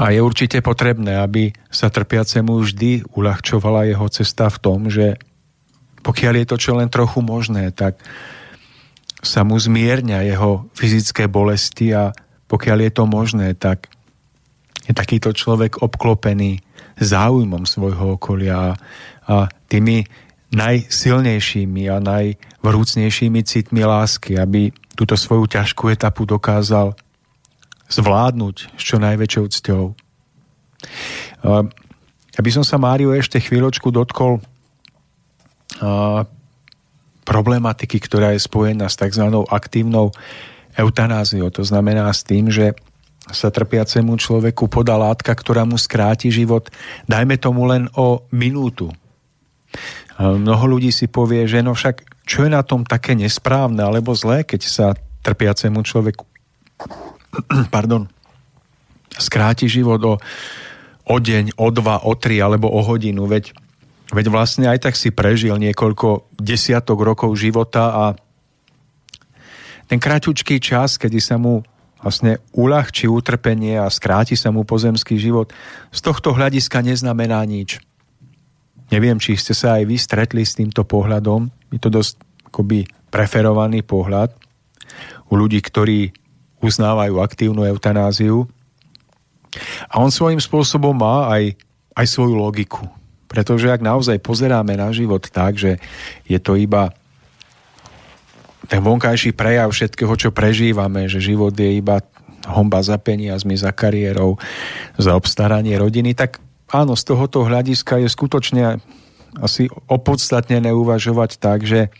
A je určite potrebné, aby sa trpiacemu vždy uľahčovala jeho cesta v tom, že pokiaľ je to čo len trochu možné, tak sa mu zmierňa jeho fyzické bolesti a pokiaľ je to možné, tak je takýto človek obklopený záujmom svojho okolia a tými najsilnejšími a najvrúcnejšími citmi lásky, aby túto svoju ťažkú etapu dokázal zvládnuť s čo najväčšou cťou. Aby som sa Mário ešte chvíľočku dotkol problematiky, ktorá je spojená s tzv. aktívnou eutanáziou. To znamená s tým, že sa trpiacemu človeku podá látka, ktorá mu skráti život, dajme tomu len o minútu. Mnoho ľudí si povie, že no však čo je na tom také nesprávne alebo zlé, keď sa trpiacemu človeku pardon, skráti život o, o deň, o dva, o tri alebo o hodinu, veď, veď vlastne aj tak si prežil niekoľko desiatok rokov života a ten kráťučký čas, kedy sa mu vlastne uľahčí utrpenie a skráti sa mu pozemský život, z tohto hľadiska neznamená nič. Neviem, či ste sa aj vy stretli s týmto pohľadom. Je to dosť akoby preferovaný pohľad u ľudí, ktorí uznávajú aktívnu eutanáziu. A on svojím spôsobom má aj, aj svoju logiku. Pretože ak naozaj pozeráme na život tak, že je to iba ten vonkajší prejav všetkého, čo prežívame, že život je iba homba za peniazmi, za kariérou, za obstaranie rodiny, tak áno, z tohoto hľadiska je skutočne asi opodstatnené uvažovať tak, že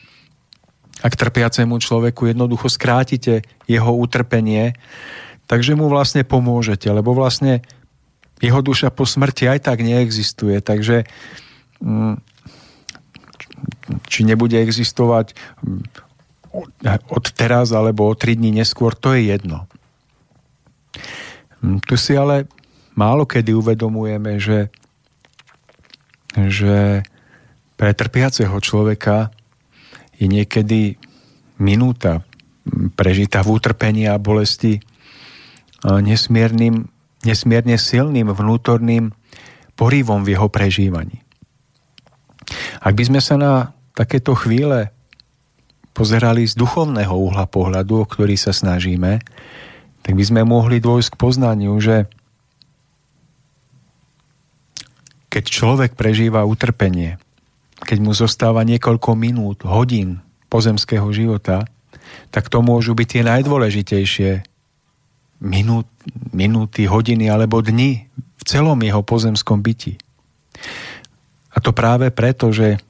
ak trpiacemu človeku jednoducho skrátite jeho utrpenie, takže mu vlastne pomôžete, lebo vlastne jeho duša po smrti aj tak neexistuje, takže mm, či nebude existovať od teraz alebo o 3 dní neskôr, to je jedno. Hm, tu si ale málo kedy uvedomujeme, že, že pre trpiaceho človeka je niekedy minúta prežitá v utrpení a bolesti nesmiernym, nesmierne silným vnútorným porývom v jeho prežívaní. Ak by sme sa na takéto chvíle pozerali z duchovného uhla pohľadu, o ktorý sa snažíme, tak by sme mohli dôjsť k poznaniu, že keď človek prežíva utrpenie, keď mu zostáva niekoľko minút, hodín pozemského života, tak to môžu byť tie najdôležitejšie minút, minúty, hodiny alebo dni v celom jeho pozemskom byti. A to práve preto, že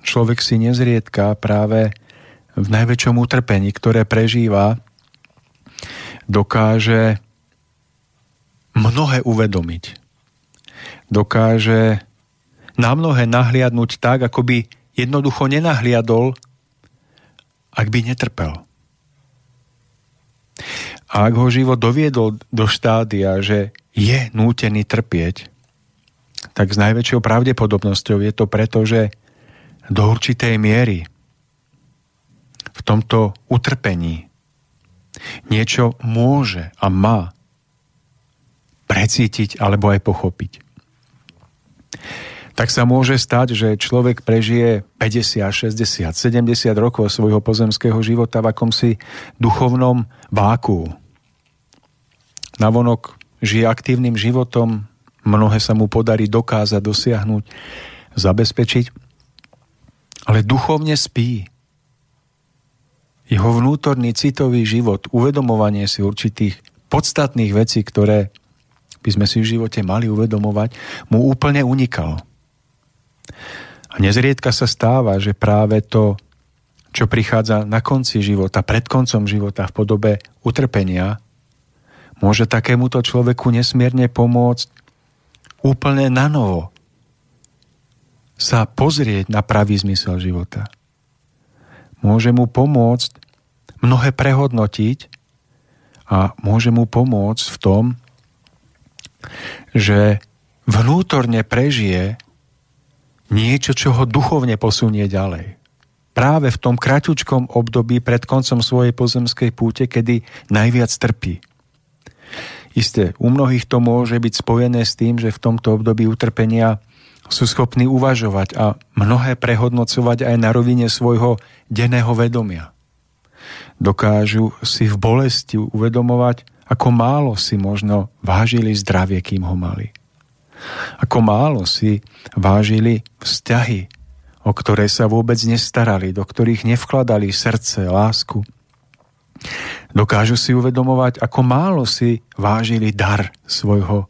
človek si nezriedka práve v najväčšom utrpení, ktoré prežíva, dokáže mnohé uvedomiť. Dokáže na mnohé nahliadnúť tak, ako by jednoducho nenahliadol, ak by netrpel. A ak ho život doviedol do štádia, že je nútený trpieť, tak s najväčšou pravdepodobnosťou je to preto, že do určitej miery v tomto utrpení niečo môže a má precítiť alebo aj pochopiť. Tak sa môže stať, že človek prežije 50, 60, 70 rokov svojho pozemského života v akomsi duchovnom váku. Navonok žije aktívnym životom, mnohé sa mu podarí dokázať, dosiahnuť, zabezpečiť, ale duchovne spí jeho vnútorný citový život, uvedomovanie si určitých podstatných vecí, ktoré by sme si v živote mali uvedomovať, mu úplne unikalo. A nezriedka sa stáva, že práve to, čo prichádza na konci života, pred koncom života v podobe utrpenia, môže takémuto človeku nesmierne pomôcť úplne na novo sa pozrieť na pravý zmysel života. Môže mu pomôcť mnohé prehodnotiť a môže mu pomôcť v tom, že vnútorne prežije niečo, čo ho duchovne posunie ďalej. Práve v tom kraťučkom období pred koncom svojej pozemskej púte, kedy najviac trpí. Isté, u mnohých to môže byť spojené s tým, že v tomto období utrpenia sú schopní uvažovať a mnohé prehodnocovať aj na rovine svojho denného vedomia dokážu si v bolesti uvedomovať, ako málo si možno vážili zdravie, kým ho mali. Ako málo si vážili vzťahy, o ktoré sa vôbec nestarali, do ktorých nevkladali srdce, lásku. Dokážu si uvedomovať, ako málo si vážili dar svojho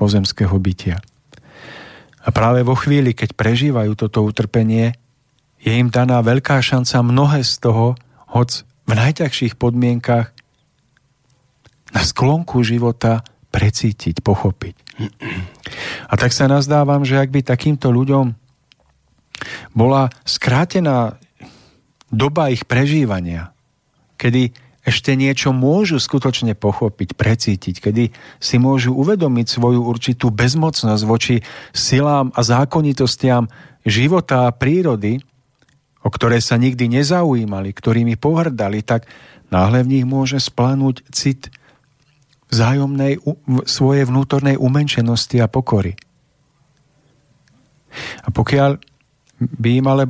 pozemského bytia. A práve vo chvíli, keď prežívajú toto utrpenie, je im daná veľká šanca mnohé z toho, hoc v najťažších podmienkach na sklonku života precítiť, pochopiť. A tak sa nazdávam, že ak by takýmto ľuďom bola skrátená doba ich prežívania, kedy ešte niečo môžu skutočne pochopiť, precítiť, kedy si môžu uvedomiť svoju určitú bezmocnosť voči silám a zákonitostiam života a prírody, o ktoré sa nikdy nezaujímali, ktorými pohrdali, tak náhle v nich môže splanúť cit vzájomnej svojej vnútornej umenšenosti a pokory. A pokiaľ by im ale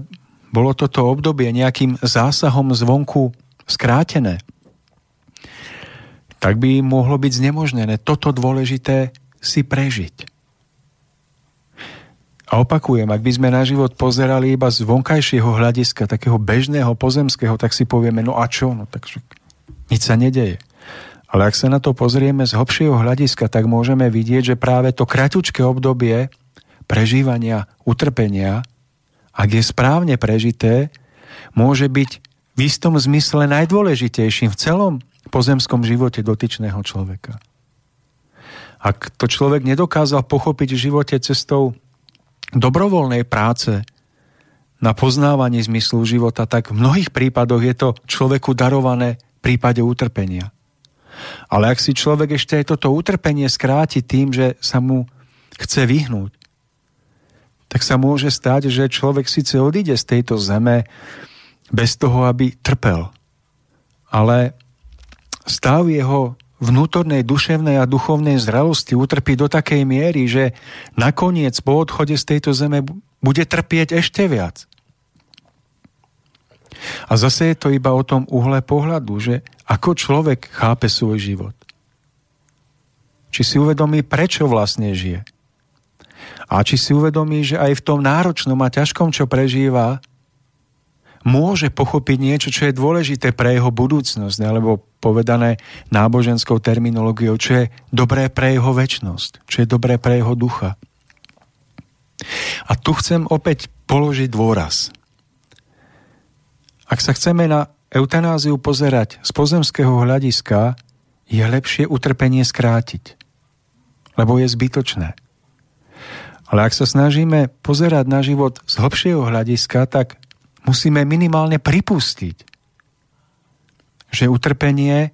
bolo toto obdobie nejakým zásahom zvonku skrátené, tak by im mohlo byť znemožnené toto dôležité si prežiť. A opakujem, ak by sme na život pozerali iba z vonkajšieho hľadiska, takého bežného, pozemského, tak si povieme, no a čo? No tak nič sa nedeje. Ale ak sa na to pozrieme z hlbšieho hľadiska, tak môžeme vidieť, že práve to kraťučké obdobie prežívania, utrpenia, ak je správne prežité, môže byť v istom zmysle najdôležitejším v celom pozemskom živote dotyčného človeka. Ak to človek nedokázal pochopiť v živote cestou dobrovoľnej práce na poznávanie zmyslu života, tak v mnohých prípadoch je to človeku darované v prípade utrpenia. Ale ak si človek ešte aj toto utrpenie skráti tým, že sa mu chce vyhnúť, tak sa môže stať, že človek síce odíde z tejto zeme bez toho, aby trpel. Ale stav jeho vnútornej duševnej a duchovnej zrelosti utrpí do takej miery, že nakoniec po odchode z tejto zeme bude trpieť ešte viac. A zase je to iba o tom uhle pohľadu, že ako človek chápe svoj život. Či si uvedomí, prečo vlastne žije. A či si uvedomí, že aj v tom náročnom a ťažkom, čo prežíva, môže pochopiť niečo, čo je dôležité pre jeho budúcnosť, alebo povedané náboženskou terminológiou, čo je dobré pre jeho väčnosť, čo je dobré pre jeho ducha. A tu chcem opäť položiť dôraz. Ak sa chceme na eutanáziu pozerať z pozemského hľadiska, je lepšie utrpenie skrátiť, lebo je zbytočné. Ale ak sa snažíme pozerať na život z hlbšieho hľadiska, tak musíme minimálne pripustiť, že utrpenie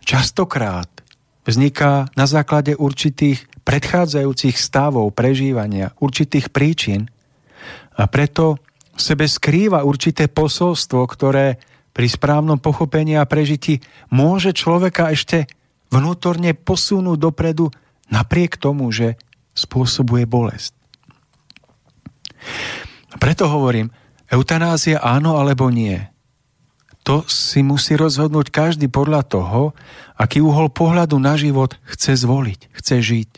častokrát vzniká na základe určitých predchádzajúcich stavov prežívania, určitých príčin a preto sebe skrýva určité posolstvo, ktoré pri správnom pochopení a prežití môže človeka ešte vnútorne posunúť dopredu napriek tomu, že spôsobuje bolesť. Preto hovorím, Eutanázia áno alebo nie. To si musí rozhodnúť každý podľa toho, aký uhol pohľadu na život chce zvoliť, chce žiť.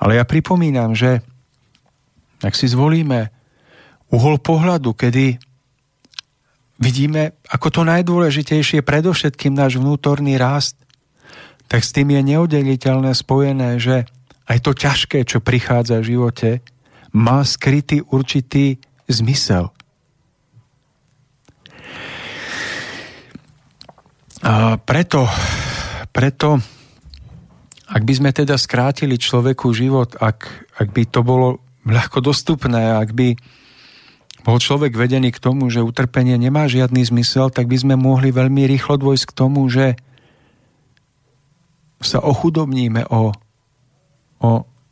Ale ja pripomínam, že ak si zvolíme uhol pohľadu, kedy vidíme ako to najdôležitejšie predovšetkým náš vnútorný rast, tak s tým je neoddeliteľné spojené, že aj to ťažké, čo prichádza v živote, má skrytý určitý zmysel. A preto, preto, ak by sme teda skrátili človeku život, ak, ak by to bolo ľahko dostupné, ak by bol človek vedený k tomu, že utrpenie nemá žiadny zmysel, tak by sme mohli veľmi rýchlo dôjsť k tomu, že sa ochudobníme o, o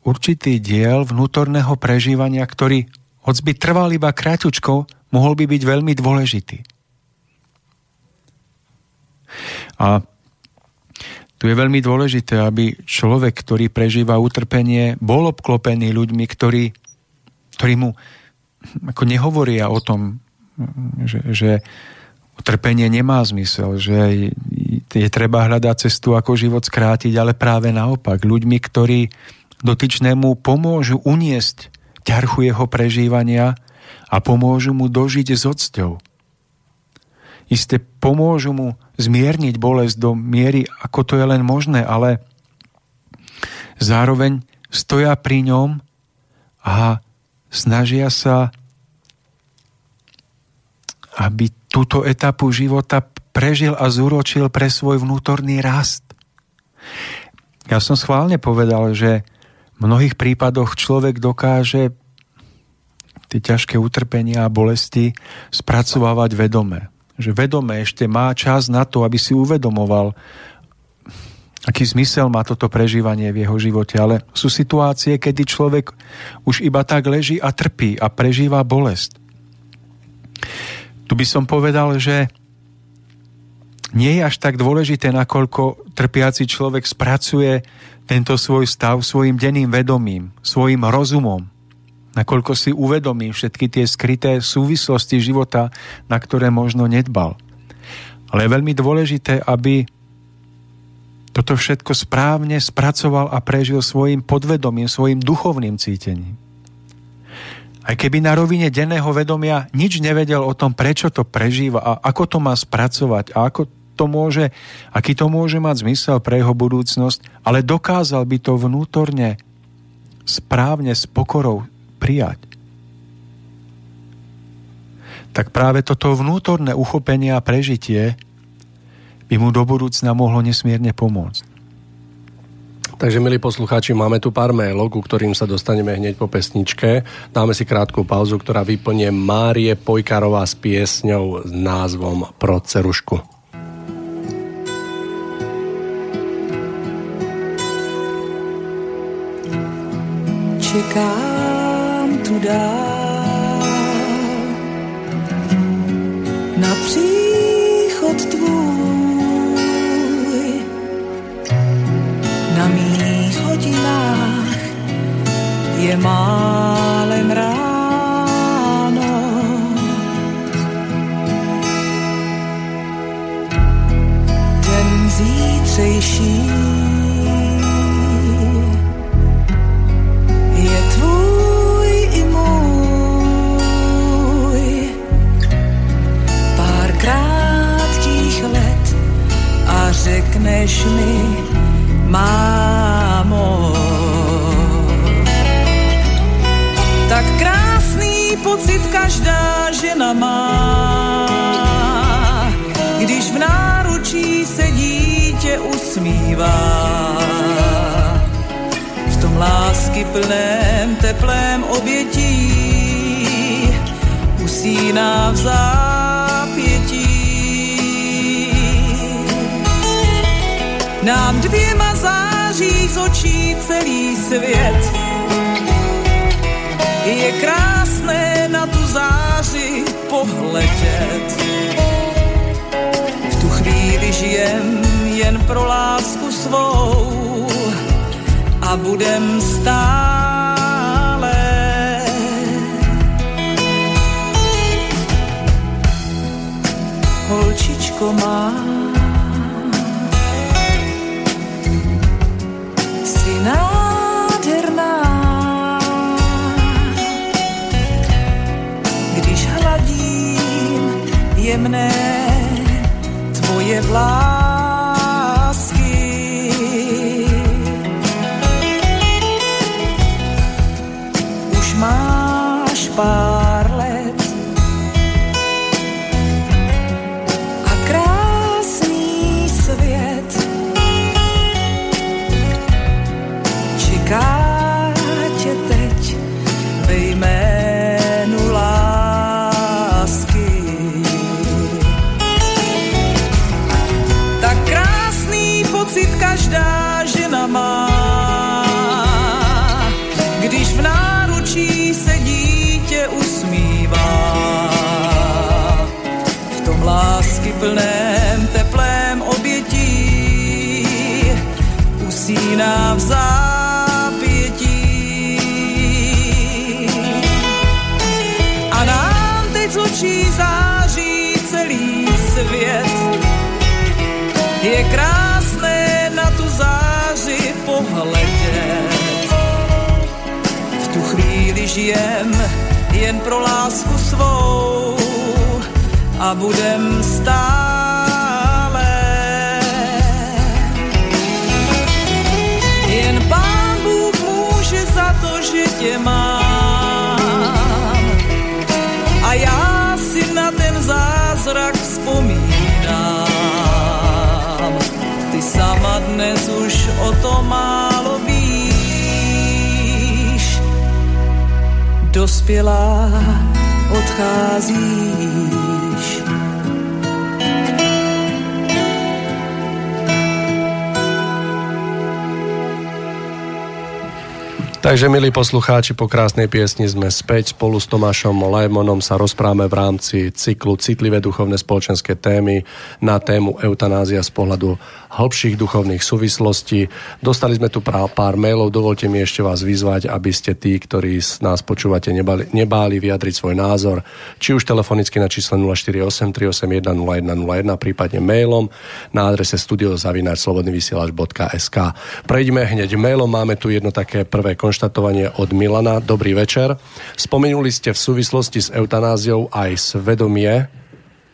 určitý diel vnútorného prežívania, ktorý, hoď by trval iba kráťučko, mohol by byť veľmi dôležitý. A tu je veľmi dôležité, aby človek, ktorý prežíva utrpenie, bol obklopený ľuďmi, ktorí, ktorí mu ako nehovoria o tom, že, že utrpenie nemá zmysel, že je treba hľadať cestu, ako život skrátiť, ale práve naopak, ľuďmi, ktorí dotyčnému pomôžu uniesť ťarchu jeho prežívania a pomôžu mu dožiť s odsťou. Isté pomôžu mu zmierniť bolesť do miery, ako to je len možné, ale zároveň stoja pri ňom a snažia sa, aby túto etapu života prežil a zúročil pre svoj vnútorný rast. Ja som schválne povedal, že v mnohých prípadoch človek dokáže tie ťažké utrpenia a bolesti spracovávať vedome. Že vedome ešte má čas na to, aby si uvedomoval, aký zmysel má toto prežívanie v jeho živote. Ale sú situácie, kedy človek už iba tak leží a trpí a prežíva bolest. Tu by som povedal, že nie je až tak dôležité, nakoľko trpiaci človek spracuje tento svoj stav svojim denným vedomím, svojim rozumom, nakoľko si uvedomí všetky tie skryté súvislosti života, na ktoré možno nedbal. Ale je veľmi dôležité, aby toto všetko správne spracoval a prežil svojim podvedomím, svojim duchovným cítením. Aj keby na rovine denného vedomia nič nevedel o tom, prečo to prežíva a ako to má spracovať a ako to môže, aký to môže mať zmysel pre jeho budúcnosť, ale dokázal by to vnútorne správne s pokorou prijať. Tak práve toto vnútorné uchopenie a prežitie by mu do budúcna mohlo nesmierne pomôcť. Takže, milí poslucháči, máme tu pár mailov, ku ktorým sa dostaneme hneď po pesničke. Dáme si krátku pauzu, ktorá vyplnie Márie Pojkarová s piesňou s názvom Pro cerušku. Čekám tu dál na příchod tvůj je málem ráno. Den zítřejší je tvůj i můj. Pár krátkých let a řekneš mi, mámo. Každá žena má, když v náručí se dítě usmívá. V tom lásky plném, teplém obětí usíná v zápětí. Nám dvěma září z očí celý svět. Je krásné na tu záři pohledět. V tu chvíli žijem jen pro lásku svou a budem stále. Holčičko má imminent Tvoje vlast Takže, milí poslucháči, po krásnej piesni sme späť spolu s Tomášom Lajmonom sa rozprávame v rámci cyklu Citlivé duchovné spoločenské témy na tému eutanázia z pohľadu hĺbších duchovných súvislostí. Dostali sme tu pár mailov, dovolte mi ešte vás vyzvať, aby ste tí, ktorí nás počúvate, nebali, nebáli vyjadriť svoj názor, či už telefonicky na čísle 048 381 0101, prípadne mailom na adrese studiozavináčslobodnyvysielač.sk. Prejdeme hneď mailom, máme tu jedno také prvé konštatovanie od Milana. Dobrý večer. Spomenuli ste v súvislosti s eutanáziou aj svedomie,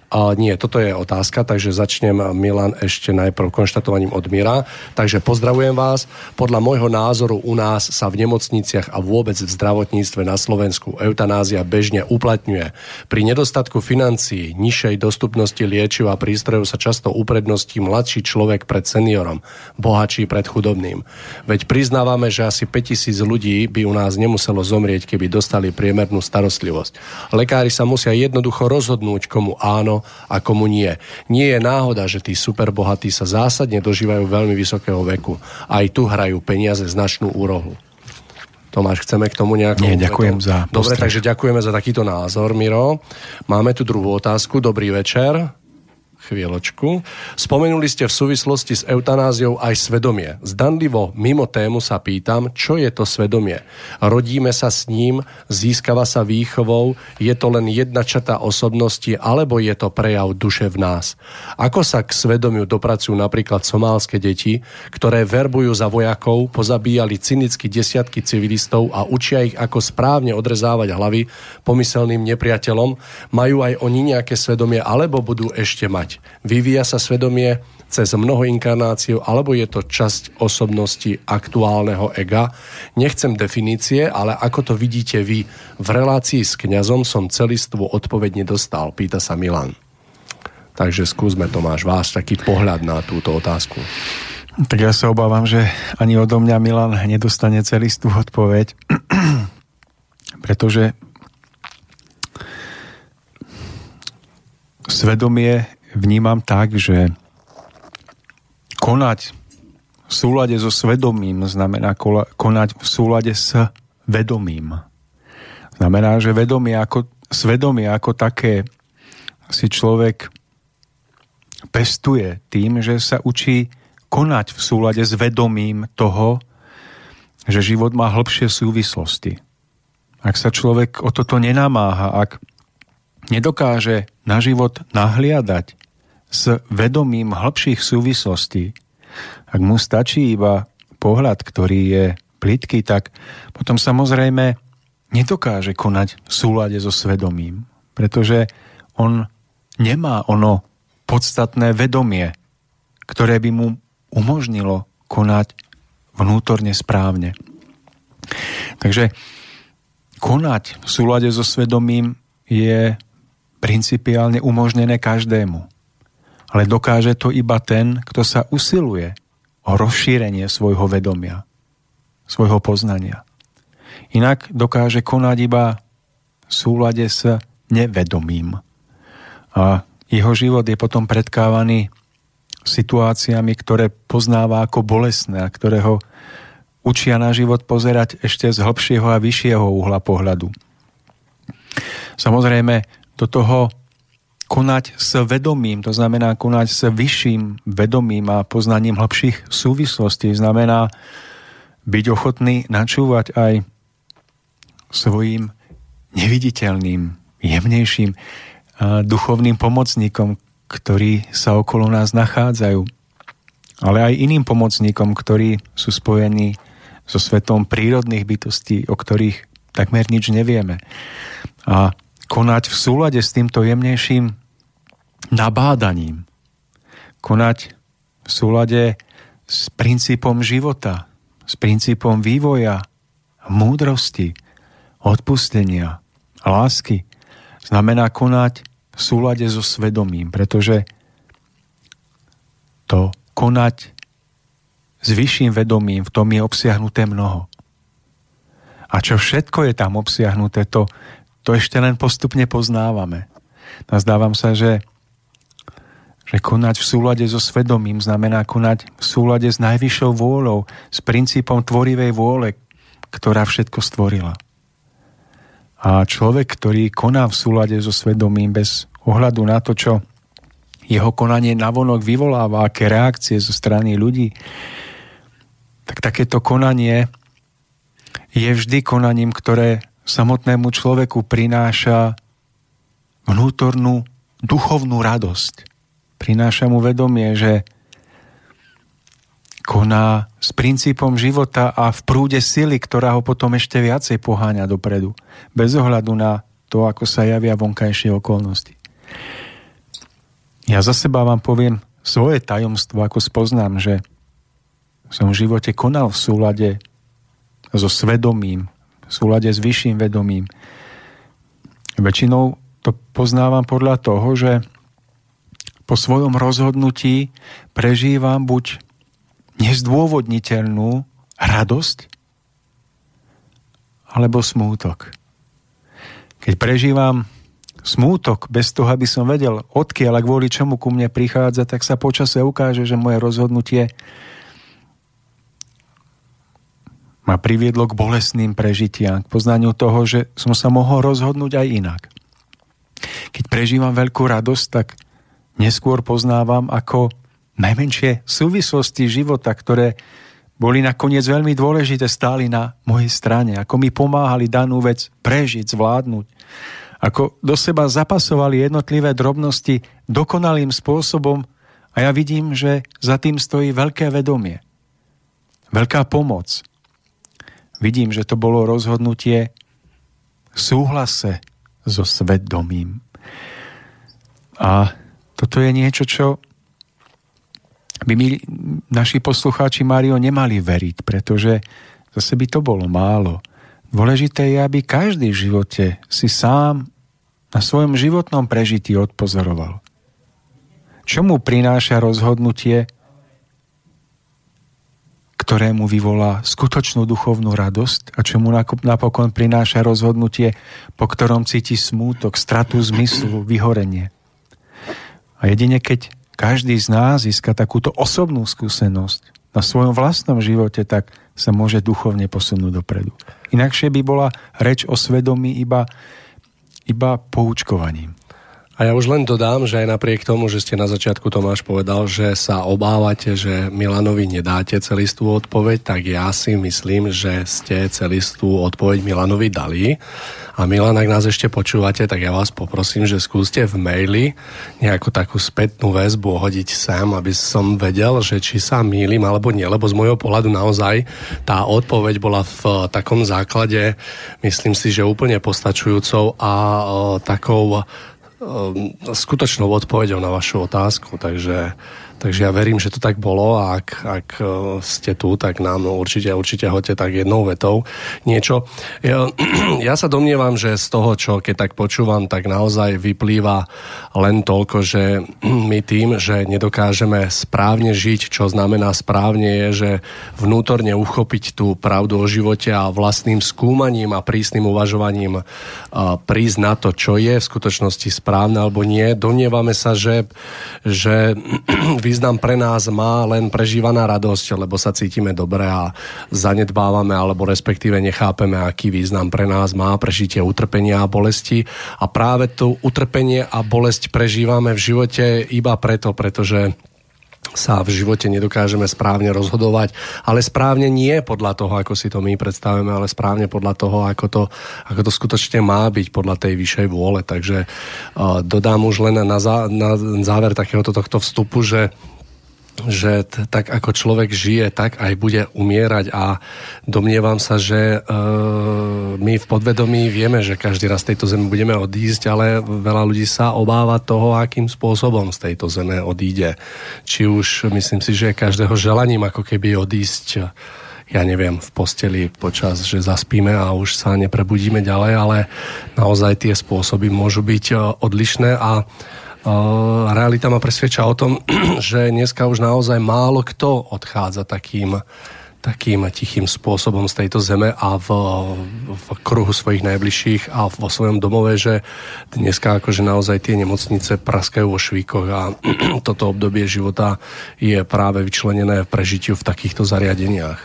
a nie, toto je otázka, takže začnem Milan ešte najprv konštatovaním od Mira. Takže pozdravujem vás. Podľa môjho názoru u nás sa v nemocniciach a vôbec v zdravotníctve na Slovensku eutanázia bežne uplatňuje. Pri nedostatku financií, nižšej dostupnosti liečiv a prístrojov sa často upredností mladší človek pred seniorom, bohatší pred chudobným. Veď priznávame, že asi 5000 ľudí by u nás nemuselo zomrieť, keby dostali priemernú starostlivosť. Lekári sa musia jednoducho rozhodnúť, komu áno a komu nie. Nie je náhoda, že tí superbohatí sa zásadne dožívajú veľmi vysokého veku. Aj tu hrajú peniaze značnú úrohu. Tomáš, chceme k tomu nejako... Nie, ďakujem za Dobre, takže ďakujeme za takýto názor, Miro. Máme tu druhú otázku. Dobrý večer chvíľočku. Spomenuli ste v súvislosti s eutanáziou aj svedomie. Zdanlivo mimo tému sa pýtam, čo je to svedomie. Rodíme sa s ním, získava sa výchovou, je to len jedna čata osobnosti, alebo je to prejav duše v nás. Ako sa k svedomiu dopracujú napríklad somálske deti, ktoré verbujú za vojakov, pozabíjali cynicky desiatky civilistov a učia ich, ako správne odrezávať hlavy pomyselným nepriateľom, majú aj oni nejaké svedomie, alebo budú ešte mať. Vyvíja sa svedomie cez mnoho inkarnáciu, alebo je to časť osobnosti aktuálneho ega. Nechcem definície, ale ako to vidíte vy, v relácii s kňazom som celistvu odpoveď nedostal, pýta sa Milan. Takže skúsme, Tomáš, váš taký pohľad na túto otázku. Tak ja sa obávam, že ani odo mňa Milan nedostane celistú odpoveď, pretože svedomie vnímam tak, že konať v súlade so svedomím znamená konať v súlade s vedomím. Znamená, že vedomie ako, svedomie ako také si človek pestuje tým, že sa učí konať v súlade s vedomím toho, že život má hĺbšie súvislosti. Ak sa človek o toto nenamáha, ak nedokáže na život nahliadať s vedomím hĺbších súvislostí, ak mu stačí iba pohľad, ktorý je plitký, tak potom samozrejme nedokáže konať v súlade so svedomím, pretože on nemá ono podstatné vedomie, ktoré by mu umožnilo konať vnútorne správne. Takže konať v súlade so svedomím je principiálne umožnené každému ale dokáže to iba ten, kto sa usiluje o rozšírenie svojho vedomia, svojho poznania. Inak dokáže konať iba v súlade s nevedomím. A jeho život je potom predkávaný situáciami, ktoré poznáva ako bolestné a ktoré ho učia na život pozerať ešte z hlbšieho a vyššieho uhla pohľadu. Samozrejme, do toho konať s vedomím, to znamená konať s vyšším vedomím a poznaním hlbších súvislostí, znamená byť ochotný načúvať aj svojim neviditeľným, jemnejším duchovným pomocníkom, ktorí sa okolo nás nachádzajú, ale aj iným pomocníkom, ktorí sú spojení so svetom prírodných bytostí, o ktorých takmer nič nevieme. A konať v súlade s týmto jemnejším nabádaním. Konať v súlade s princípom života, s princípom vývoja, múdrosti, odpustenia, lásky. Znamená konať v súlade so svedomím, pretože to konať s vyšším vedomím, v tom je obsiahnuté mnoho. A čo všetko je tam obsiahnuté, to, to ešte len postupne poznávame. Nazdávam sa, že, že konať v súlade so svedomím znamená konať v súlade s najvyššou vôľou, s princípom tvorivej vôle, ktorá všetko stvorila. A človek, ktorý koná v súlade so svedomím bez ohľadu na to, čo jeho konanie navonok vyvoláva, aké reakcie zo strany ľudí, tak takéto konanie je vždy konaním, ktoré samotnému človeku prináša vnútornú duchovnú radosť. Prináša mu vedomie, že koná s princípom života a v prúde sily, ktorá ho potom ešte viacej poháňa dopredu. Bez ohľadu na to, ako sa javia vonkajšie okolnosti. Ja za seba vám poviem svoje tajomstvo, ako spoznám, že som v živote konal v súlade so svedomím, v súlade s vyšším vedomím. Väčšinou to poznávam podľa toho, že po svojom rozhodnutí prežívam buď nezdôvodniteľnú radosť alebo smútok. Keď prežívam smútok bez toho, aby som vedel, odkiaľ a kvôli čomu ku mne prichádza, tak sa počase ukáže, že moje rozhodnutie ma priviedlo k bolestným prežitiam, k poznaniu toho, že som sa mohol rozhodnúť aj inak. Keď prežívam veľkú radosť, tak neskôr poznávam, ako najmenšie súvislosti života, ktoré boli nakoniec veľmi dôležité, stáli na mojej strane, ako mi pomáhali danú vec prežiť, zvládnuť, ako do seba zapasovali jednotlivé drobnosti dokonalým spôsobom a ja vidím, že za tým stojí veľké vedomie, veľká pomoc, vidím, že to bolo rozhodnutie v súhlase so svedomím. A toto je niečo, čo by mi naši poslucháči Mário nemali veriť, pretože zase by to bolo málo. Dôležité je, aby každý v živote si sám na svojom životnom prežití odpozoroval. Čo mu prináša rozhodnutie, ktorému vyvolá skutočnú duchovnú radosť a čo mu napokon prináša rozhodnutie, po ktorom cíti smútok, stratu zmyslu, vyhorenie. A jedine keď každý z nás získa takúto osobnú skúsenosť na svojom vlastnom živote, tak sa môže duchovne posunúť dopredu. Inakšie by bola reč o svedomí iba, iba poučkovaním. A ja už len dodám, že aj napriek tomu, že ste na začiatku Tomáš povedal, že sa obávate, že Milanovi nedáte celistú odpoveď, tak ja si myslím, že ste celistú odpoveď Milanovi dali. A Milan, ak nás ešte počúvate, tak ja vás poprosím, že skúste v maili nejakú takú spätnú väzbu hodiť sem, aby som vedel, že či sa mýlim alebo nie, lebo z môjho pohľadu naozaj tá odpoveď bola v takom základe, myslím si, že úplne postačujúcou a takou skutočnou odpoveďou na vašu otázku, takže Takže ja verím, že to tak bolo a ak, ak e, ste tu, tak nám určite, určite hoďte tak jednou vetou niečo. Ja, ja sa domnievam, že z toho, čo keď tak počúvam, tak naozaj vyplýva len toľko, že my tým, že nedokážeme správne žiť, čo znamená správne je, že vnútorne uchopiť tú pravdu o živote a vlastným skúmaním a prísnym uvažovaním prísť na to, čo je v skutočnosti správne alebo nie. Domnievame sa, že, že význam pre nás má len prežívaná radosť, lebo sa cítime dobre a zanedbávame alebo respektíve nechápeme, aký význam pre nás má prežitie utrpenia a bolesti. A práve to utrpenie a bolesť prežívame v živote iba preto, pretože sa v živote nedokážeme správne rozhodovať, ale správne nie podľa toho, ako si to my predstavíme, ale správne podľa toho, ako to, ako to skutočne má byť podľa tej vyššej vôle. Takže uh, dodám už len na, zá, na záver takéhoto tohto vstupu, že že t- tak ako človek žije, tak aj bude umierať a domnievam sa, že e, my v podvedomí vieme, že každý raz z tejto zeme budeme odísť, ale veľa ľudí sa obáva toho, akým spôsobom z tejto zeme odíde. Či už myslím si, že každého želaním ako keby odísť ja neviem, v posteli počas, že zaspíme a už sa neprebudíme ďalej, ale naozaj tie spôsoby môžu byť e, odlišné a realita ma presvedča o tom, že dneska už naozaj málo kto odchádza takým takým tichým spôsobom z tejto zeme a v, v kruhu svojich najbližších a vo svojom domove, že dneska akože naozaj tie nemocnice praskajú vo švíkoch a toto obdobie života je práve vyčlenené prežitiu v takýchto zariadeniach.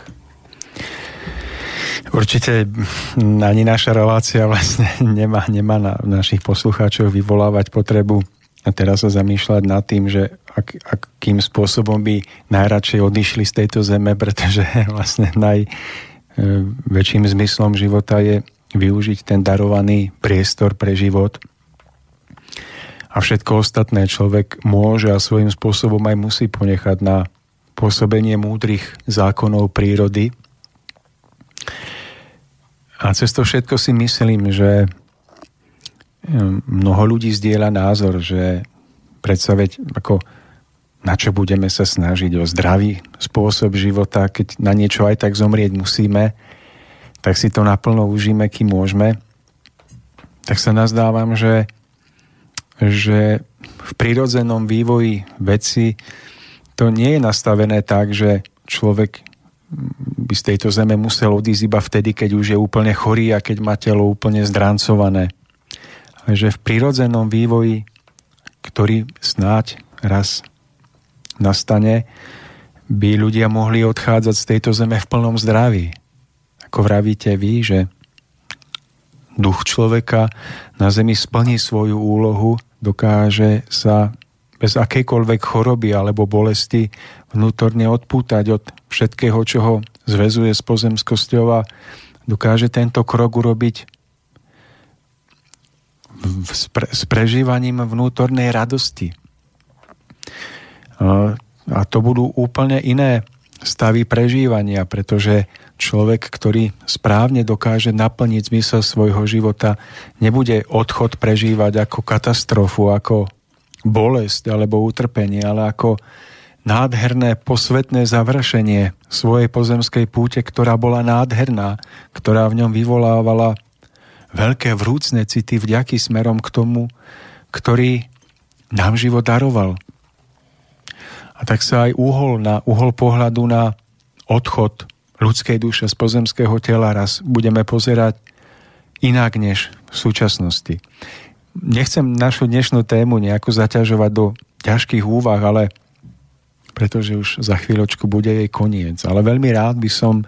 Určite ani naša relácia vlastne nemá, nemá na našich poslucháčov vyvolávať potrebu a teraz sa zamýšľať nad tým, že ak, akým spôsobom by najradšej odišli z tejto zeme, pretože vlastne najväčším e, zmyslom života je využiť ten darovaný priestor pre život. A všetko ostatné človek môže a svojím spôsobom aj musí ponechať na pôsobenie múdrych zákonov prírody. A cez to všetko si myslím, že mnoho ľudí zdieľa názor, že predsa veď ako na čo budeme sa snažiť? O zdravý spôsob života, keď na niečo aj tak zomrieť musíme, tak si to naplno užíme, kým môžeme. Tak sa nazdávam, že, že v prirodzenom vývoji veci to nie je nastavené tak, že človek by z tejto zeme musel odísť iba vtedy, keď už je úplne chorý a keď má telo úplne zdrancované že v prirodzenom vývoji, ktorý snáď raz nastane, by ľudia mohli odchádzať z tejto zeme v plnom zdraví. Ako vravíte vy, že duch človeka na zemi splní svoju úlohu, dokáže sa bez akejkoľvek choroby alebo bolesti vnútorne odpútať od všetkého, čo ho zväzuje s pozemskosťou a dokáže tento krok urobiť s, pre, s prežívaním vnútornej radosti. A to budú úplne iné stavy prežívania, pretože človek, ktorý správne dokáže naplniť zmysel svojho života, nebude odchod prežívať ako katastrofu, ako bolesť alebo utrpenie, ale ako nádherné posvetné završenie svojej pozemskej púte, ktorá bola nádherná, ktorá v ňom vyvolávala veľké vrúcne city vďaky smerom k tomu, ktorý nám život daroval. A tak sa aj uhol, na, uhol pohľadu na odchod ľudskej duše z pozemského tela raz budeme pozerať inak než v súčasnosti. Nechcem našu dnešnú tému nejako zaťažovať do ťažkých úvah, ale pretože už za chvíľočku bude jej koniec. Ale veľmi rád by som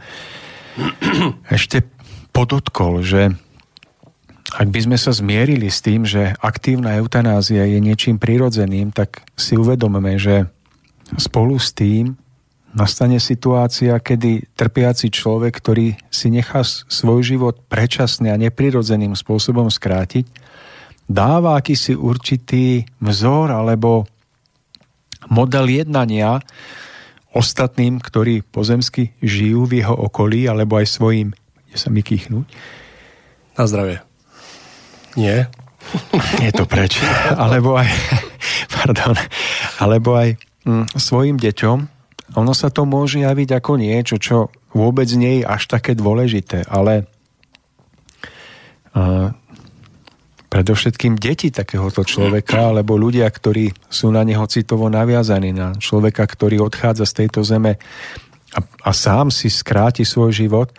ešte podotkol, že ak by sme sa zmierili s tým, že aktívna eutanázia je niečím prirodzeným, tak si uvedomme, že spolu s tým nastane situácia, kedy trpiaci človek, ktorý si nechá svoj život predčasne a neprirodzeným spôsobom skrátiť, dáva akýsi určitý vzor alebo model jednania ostatným, ktorí pozemsky žijú v jeho okolí, alebo aj svojim, kde sa mi kýchnúť. Na zdravie. Nie. Je to preč. alebo aj, pardon, alebo aj mm, svojim deťom. Ono sa to môže javiť ako niečo, čo vôbec nie je až také dôležité, ale uh, predovšetkým deti takéhoto človeka, alebo ľudia, ktorí sú na neho citovo naviazaní, na človeka, ktorý odchádza z tejto zeme a, a sám si skráti svoj život,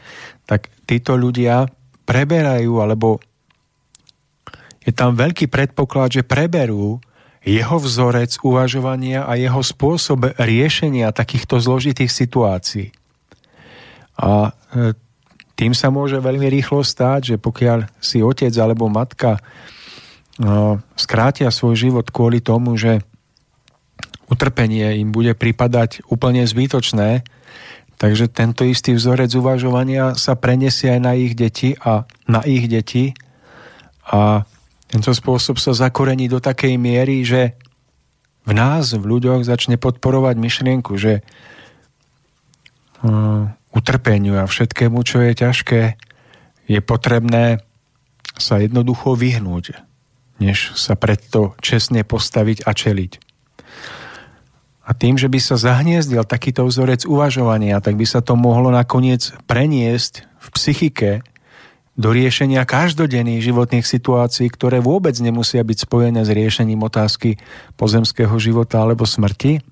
tak títo ľudia preberajú alebo je tam veľký predpoklad, že preberú jeho vzorec uvažovania a jeho spôsob riešenia takýchto zložitých situácií. A e, tým sa môže veľmi rýchlo stáť, že pokiaľ si otec alebo matka no, skrátia svoj život kvôli tomu, že utrpenie im bude pripadať úplne zbytočné, takže tento istý vzorec uvažovania sa prenesie aj na ich deti a na ich deti a tento spôsob sa zakorení do takej miery, že v nás, v ľuďoch začne podporovať myšlienku, že uh, utrpeniu a všetkému, čo je ťažké, je potrebné sa jednoducho vyhnúť, než sa predto čestne postaviť a čeliť. A tým, že by sa zahniezdil takýto vzorec uvažovania, tak by sa to mohlo nakoniec preniesť v psychike do riešenia každodenných životných situácií, ktoré vôbec nemusia byť spojené s riešením otázky pozemského života alebo smrti.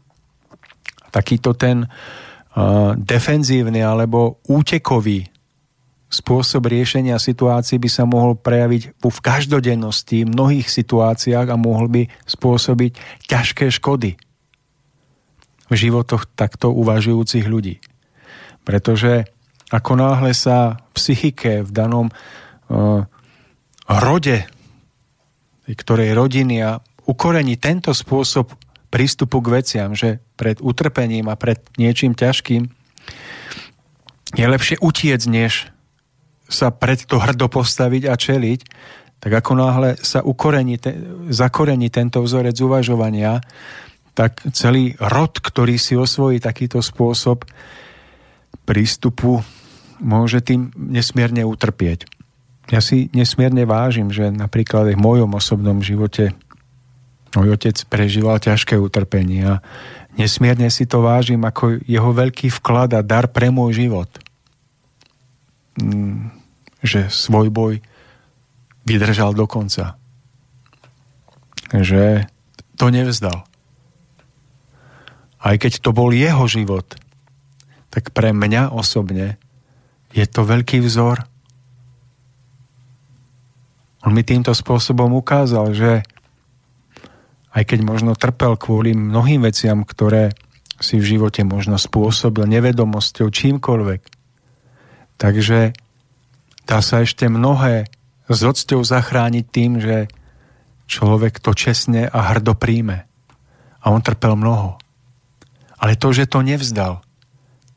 Takýto ten uh, defenzívny alebo útekový spôsob riešenia situácií by sa mohol prejaviť v každodennosti, v mnohých situáciách a mohol by spôsobiť ťažké škody v životoch takto uvažujúcich ľudí. Pretože ako náhle sa v psychike, v danom uh, rode, ktorej rodiny a ukorení tento spôsob prístupu k veciam, že pred utrpením a pred niečím ťažkým je lepšie utiec, než sa pred to hrdo postaviť a čeliť, tak ako náhle sa ukorení, te, zakorení tento vzorec uvažovania, tak celý rod, ktorý si osvojí takýto spôsob prístupu, môže tým nesmierne utrpieť. Ja si nesmierne vážim, že napríklad v mojom osobnom živote môj otec prežíval ťažké utrpenie a nesmierne si to vážim ako jeho veľký vklad a dar pre môj život. Mm, že svoj boj vydržal do konca. Že to nevzdal. Aj keď to bol jeho život, tak pre mňa osobne je to veľký vzor. On mi týmto spôsobom ukázal, že aj keď možno trpel kvôli mnohým veciam, ktoré si v živote možno spôsobil nevedomosťou, čímkoľvek, takže dá sa ešte mnohé s ocťou zachrániť tým, že človek to čestne a hrdo príjme. A on trpel mnoho. Ale to, že to nevzdal,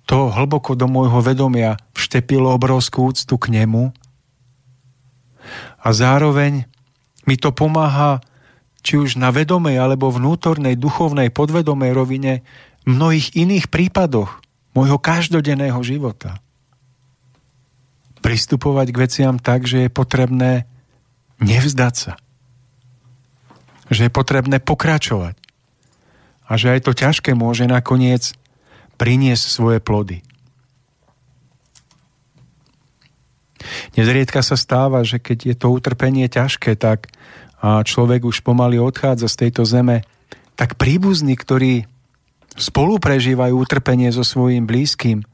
to hlboko do môjho vedomia vštepilo obrovskú úctu k nemu a zároveň mi to pomáha či už na vedomej alebo vnútornej, duchovnej, podvedomej rovine v mnohých iných prípadoch môjho každodenného života. Pristupovať k veciam tak, že je potrebné nevzdať sa. Že je potrebné pokračovať. A že aj to ťažké môže nakoniec priniesť svoje plody. Nezriedka sa stáva, že keď je to utrpenie ťažké, tak a človek už pomaly odchádza z tejto zeme, tak príbuzní, ktorí spolu prežívajú utrpenie so svojím blízkym,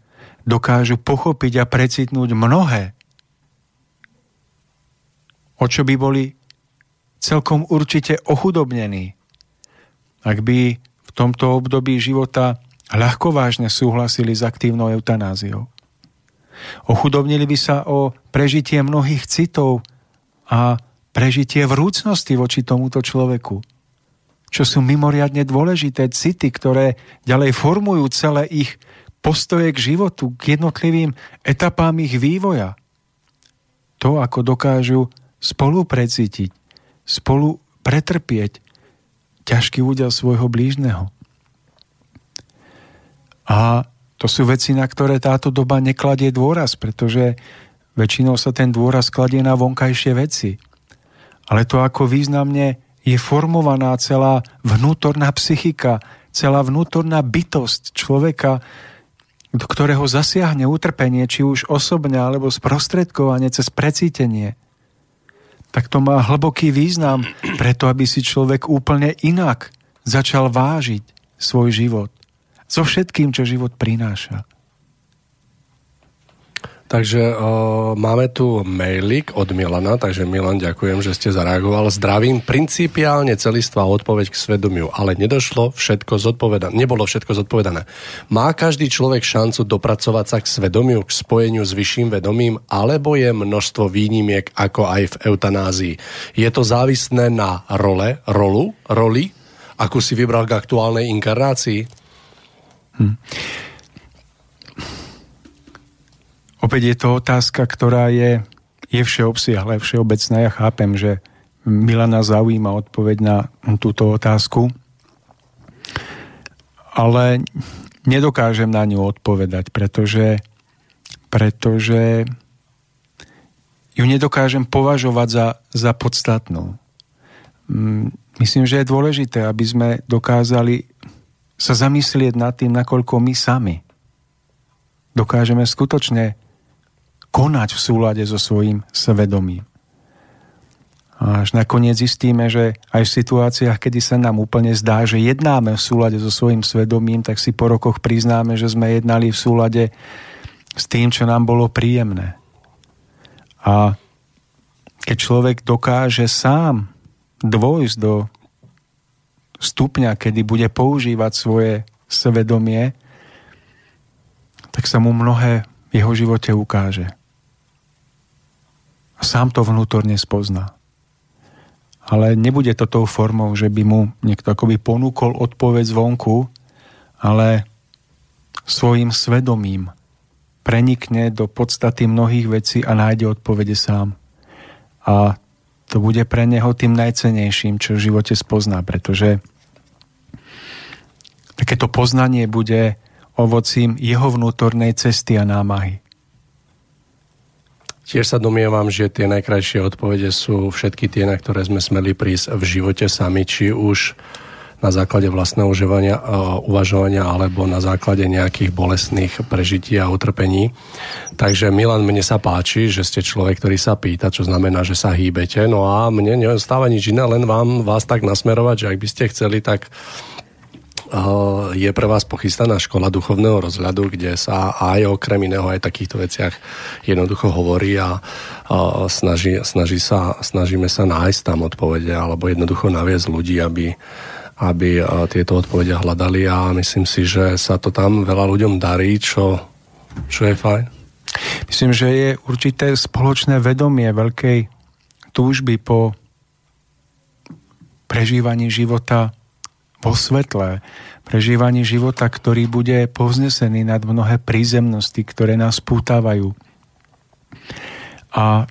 dokážu pochopiť a precitnúť mnohé, o čo by boli celkom určite ochudobnení, ak by v tomto období života ľahko vážne súhlasili s aktívnou eutanáziou. Ochudobnili by sa o prežitie mnohých citov a prežitie vrúcnosti voči tomuto človeku, čo sú mimoriadne dôležité city, ktoré ďalej formujú celé ich postoje k životu, k jednotlivým etapám ich vývoja. To, ako dokážu spolu precítiť, spolu pretrpieť ťažký údel svojho blížneho. A to sú veci, na ktoré táto doba nekladie dôraz, pretože väčšinou sa ten dôraz kladie na vonkajšie veci. Ale to, ako významne je formovaná celá vnútorná psychika, celá vnútorná bytosť človeka, do ktorého zasiahne utrpenie, či už osobne alebo sprostredkovanie cez precítenie, tak to má hlboký význam preto, aby si človek úplne inak začal vážiť svoj život so všetkým, čo život prináša. Takže o, máme tu mailik od Milana, takže Milan, ďakujem, že ste zareagoval. Zdravím, principiálne celistvá odpoveď k svedomiu, ale nedošlo všetko zodpovedané, nebolo všetko zodpovedané. Má každý človek šancu dopracovať sa k svedomiu, k spojeniu s vyšším vedomím, alebo je množstvo výnimiek ako aj v eutanázii? Je to závislé na role, rolu, roli, akú si vybral k aktuálnej inkarnácii? Hm. Opäť je to otázka, ktorá je, je všeobsiahla, všeobecná. Ja chápem, že Milana zaujíma odpoveď na túto otázku, ale nedokážem na ňu odpovedať, pretože, pretože ju nedokážem považovať za, za podstatnú. Hm, myslím, že je dôležité, aby sme dokázali sa zamyslieť nad tým, nakoľko my sami dokážeme skutočne konať v súlade so svojím svedomím. A až nakoniec zistíme, že aj v situáciách, kedy sa nám úplne zdá, že jednáme v súlade so svojím svedomím, tak si po rokoch priznáme, že sme jednali v súlade s tým, čo nám bolo príjemné. A keď človek dokáže sám dvojsť do stupňa, kedy bude používať svoje svedomie, tak sa mu mnohé v jeho živote ukáže. A sám to vnútorne spozná. Ale nebude to tou formou, že by mu niekto akoby ponúkol odpoveď zvonku, ale svojim svedomím prenikne do podstaty mnohých vecí a nájde odpovede sám. A to bude pre neho tým najcenejším, čo v živote spozná, pretože takéto poznanie bude ovocím jeho vnútornej cesty a námahy. Tiež sa domievam, že tie najkrajšie odpovede sú všetky tie, na ktoré sme smeli prísť v živote sami, či už na základe vlastného užívania, uh, uvažovania alebo na základe nejakých bolestných prežití a utrpení. Takže Milan, mne sa páči, že ste človek, ktorý sa pýta, čo znamená, že sa hýbete. No a mne neostáva nič iné, len vám vás tak nasmerovať, že ak by ste chceli, tak je pre vás pochystaná škola duchovného rozhľadu, kde sa aj okrem iného aj takýchto veciach jednoducho hovorí a snaží, snaží sa, snažíme sa nájsť tam odpovede alebo jednoducho naviesť ľudí, aby, aby tieto odpovede hľadali a myslím si, že sa to tam veľa ľuďom darí, čo, čo je fajn. Myslím, že je určité spoločné vedomie veľkej túžby po prežívaní života vo svetle, prežívanie života, ktorý bude povznesený nad mnohé prízemnosti, ktoré nás pútávajú. A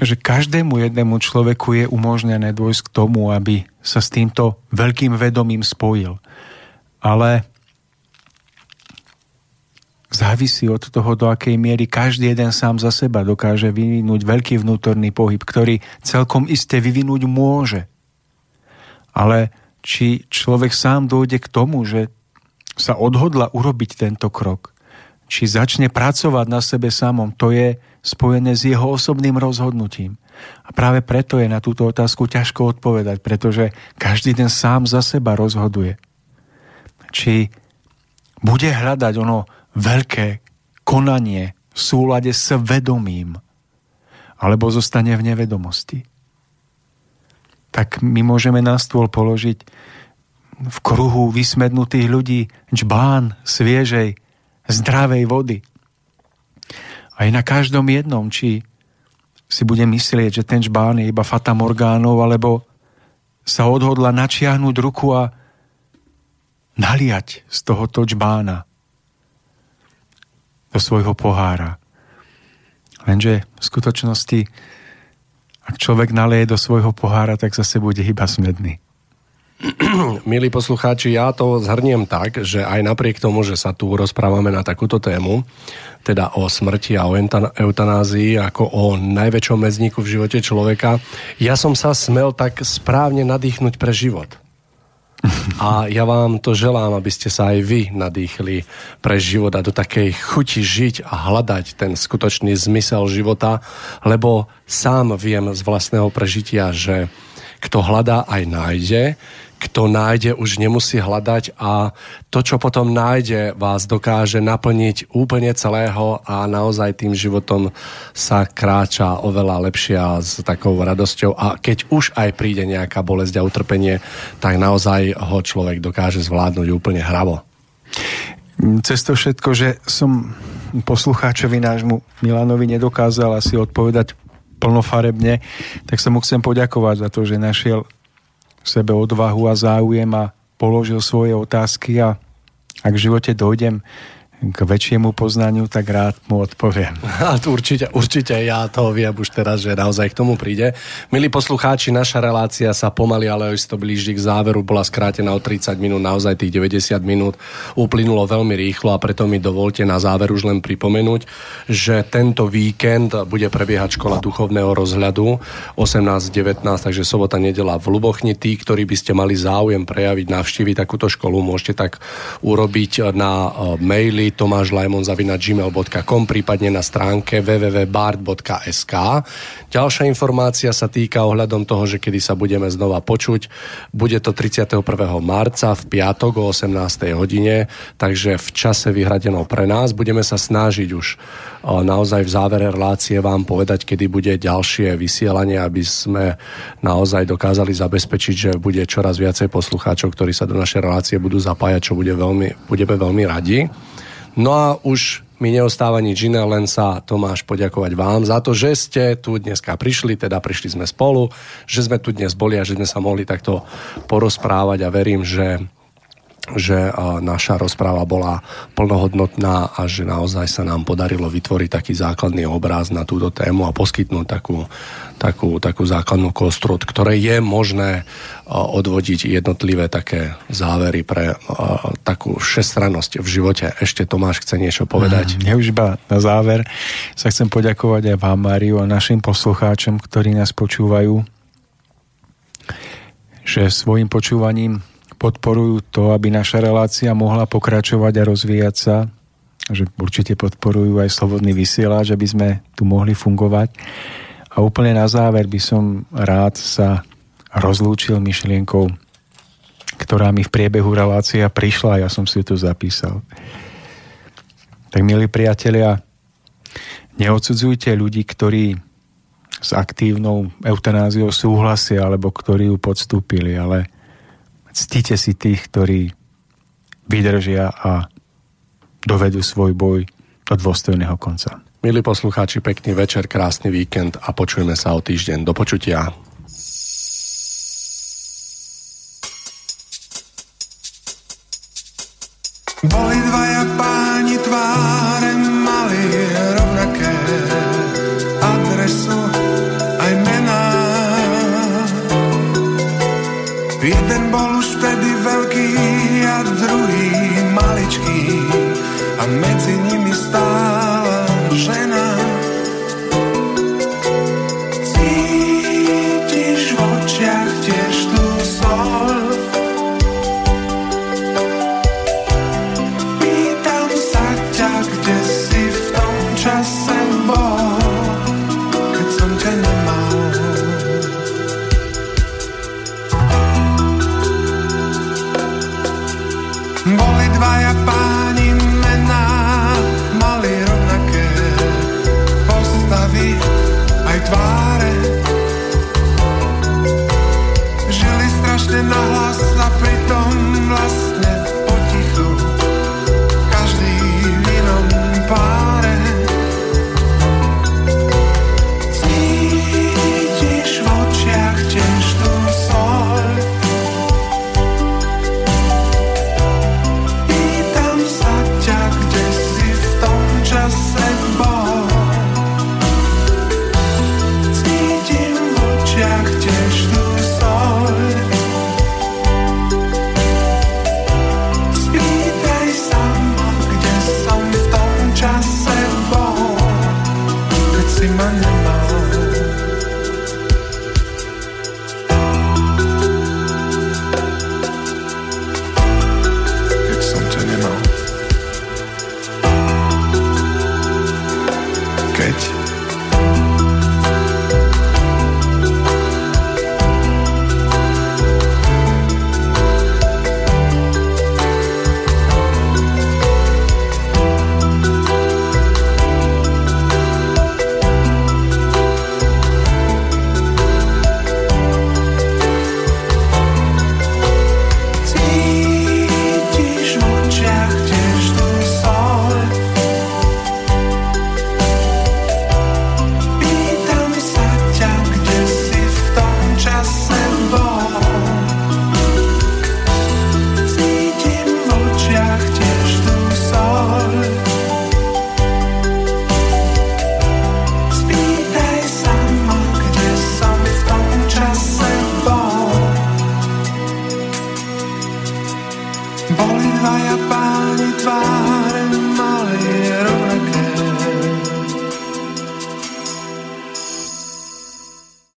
že každému jednému človeku je umožnené dôjsť k tomu, aby sa s týmto veľkým vedomím spojil. Ale závisí od toho, do akej miery každý jeden sám za seba dokáže vyvinúť veľký vnútorný pohyb, ktorý celkom iste vyvinúť môže. Ale či človek sám dojde k tomu, že sa odhodla urobiť tento krok, či začne pracovať na sebe samom, to je spojené s jeho osobným rozhodnutím. A práve preto je na túto otázku ťažko odpovedať, pretože každý den sám za seba rozhoduje. Či bude hľadať ono veľké konanie v súlade s vedomím, alebo zostane v nevedomosti tak my môžeme na stôl položiť v kruhu vysmednutých ľudí čbán sviežej, zdravej vody. A je na každom jednom, či si bude myslieť, že ten čbán je iba fata morgánov, alebo sa odhodla načiahnuť ruku a naliať z tohoto čbána do svojho pohára. Lenže v skutočnosti ak človek naleje do svojho pohára, tak zase bude iba smedný. Milí poslucháči, ja to zhrniem tak, že aj napriek tomu, že sa tu rozprávame na takúto tému, teda o smrti a o eutanázii ako o najväčšom medzníku v živote človeka, ja som sa smel tak správne nadýchnuť pre život. A ja vám to želám, aby ste sa aj vy nadýchli pre život a do takej chuti žiť a hľadať ten skutočný zmysel života, lebo sám viem z vlastného prežitia, že kto hľadá, aj nájde kto nájde, už nemusí hľadať a to, čo potom nájde, vás dokáže naplniť úplne celého a naozaj tým životom sa kráča oveľa lepšie a s takou radosťou a keď už aj príde nejaká bolesť a utrpenie, tak naozaj ho človek dokáže zvládnuť úplne hravo. Cez to všetko, že som poslucháčovi nášmu Milanovi nedokázal asi odpovedať plnofarebne, tak sa mu chcem poďakovať za to, že našiel sebe odvahu a záujem a položil svoje otázky a ak v živote dojdem k väčšiemu poznaniu, tak rád mu odpoviem. Určite, určite ja to viem už teraz, že naozaj k tomu príde. Milí poslucháči, naša relácia sa pomaly, ale už to blíži k záveru, bola skrátená o 30 minút, naozaj tých 90 minút uplynulo veľmi rýchlo a preto mi dovolte na záver už len pripomenúť, že tento víkend bude prebiehať škola duchovného rozhľadu 18-19, takže sobota, nedela v Lubochni. Tí, ktorí by ste mali záujem prejaviť, navštíviť takúto školu, môžete tak urobiť na e, maili otázky tomášlajmon.gmail.com prípadne na stránke www.bard.sk Ďalšia informácia sa týka ohľadom toho, že kedy sa budeme znova počuť. Bude to 31. marca v piatok o 18. hodine, takže v čase vyhradenou pre nás. Budeme sa snažiť už naozaj v závere relácie vám povedať, kedy bude ďalšie vysielanie, aby sme naozaj dokázali zabezpečiť, že bude čoraz viacej poslucháčov, ktorí sa do našej relácie budú zapájať, čo bude veľmi, budeme veľmi radi. No a už mi neostáva nič iné, len sa Tomáš poďakovať vám za to, že ste tu dneska prišli, teda prišli sme spolu, že sme tu dnes boli a že sme sa mohli takto porozprávať a verím, že že naša rozpráva bola plnohodnotná a že naozaj sa nám podarilo vytvoriť taký základný obraz na túto tému a poskytnúť takú, takú, takú základnú kostru, od ktorej je možné odvodiť jednotlivé také závery pre takú všestrannosť v živote. Ešte Tomáš chce niečo povedať? Mm, ja už iba na záver sa chcem poďakovať aj vám, Máriu, a našim poslucháčom, ktorí nás počúvajú, že svojim počúvaním podporujú to, aby naša relácia mohla pokračovať a rozvíjať sa, že určite podporujú aj slobodný vysielač, aby sme tu mohli fungovať. A úplne na záver by som rád sa rozlúčil myšlienkou, ktorá mi v priebehu relácia prišla a ja som si to zapísal. Tak milí priatelia, neodsudzujte ľudí, ktorí s aktívnou eutanáziou súhlasia alebo ktorí ju podstúpili, ale ctite si tých, ktorí vydržia a dovedú svoj boj do dôstojného konca. Milí poslucháči, pekný večer, krásny víkend a počujeme sa o týždeň. Do počutia. Boli dvaja páni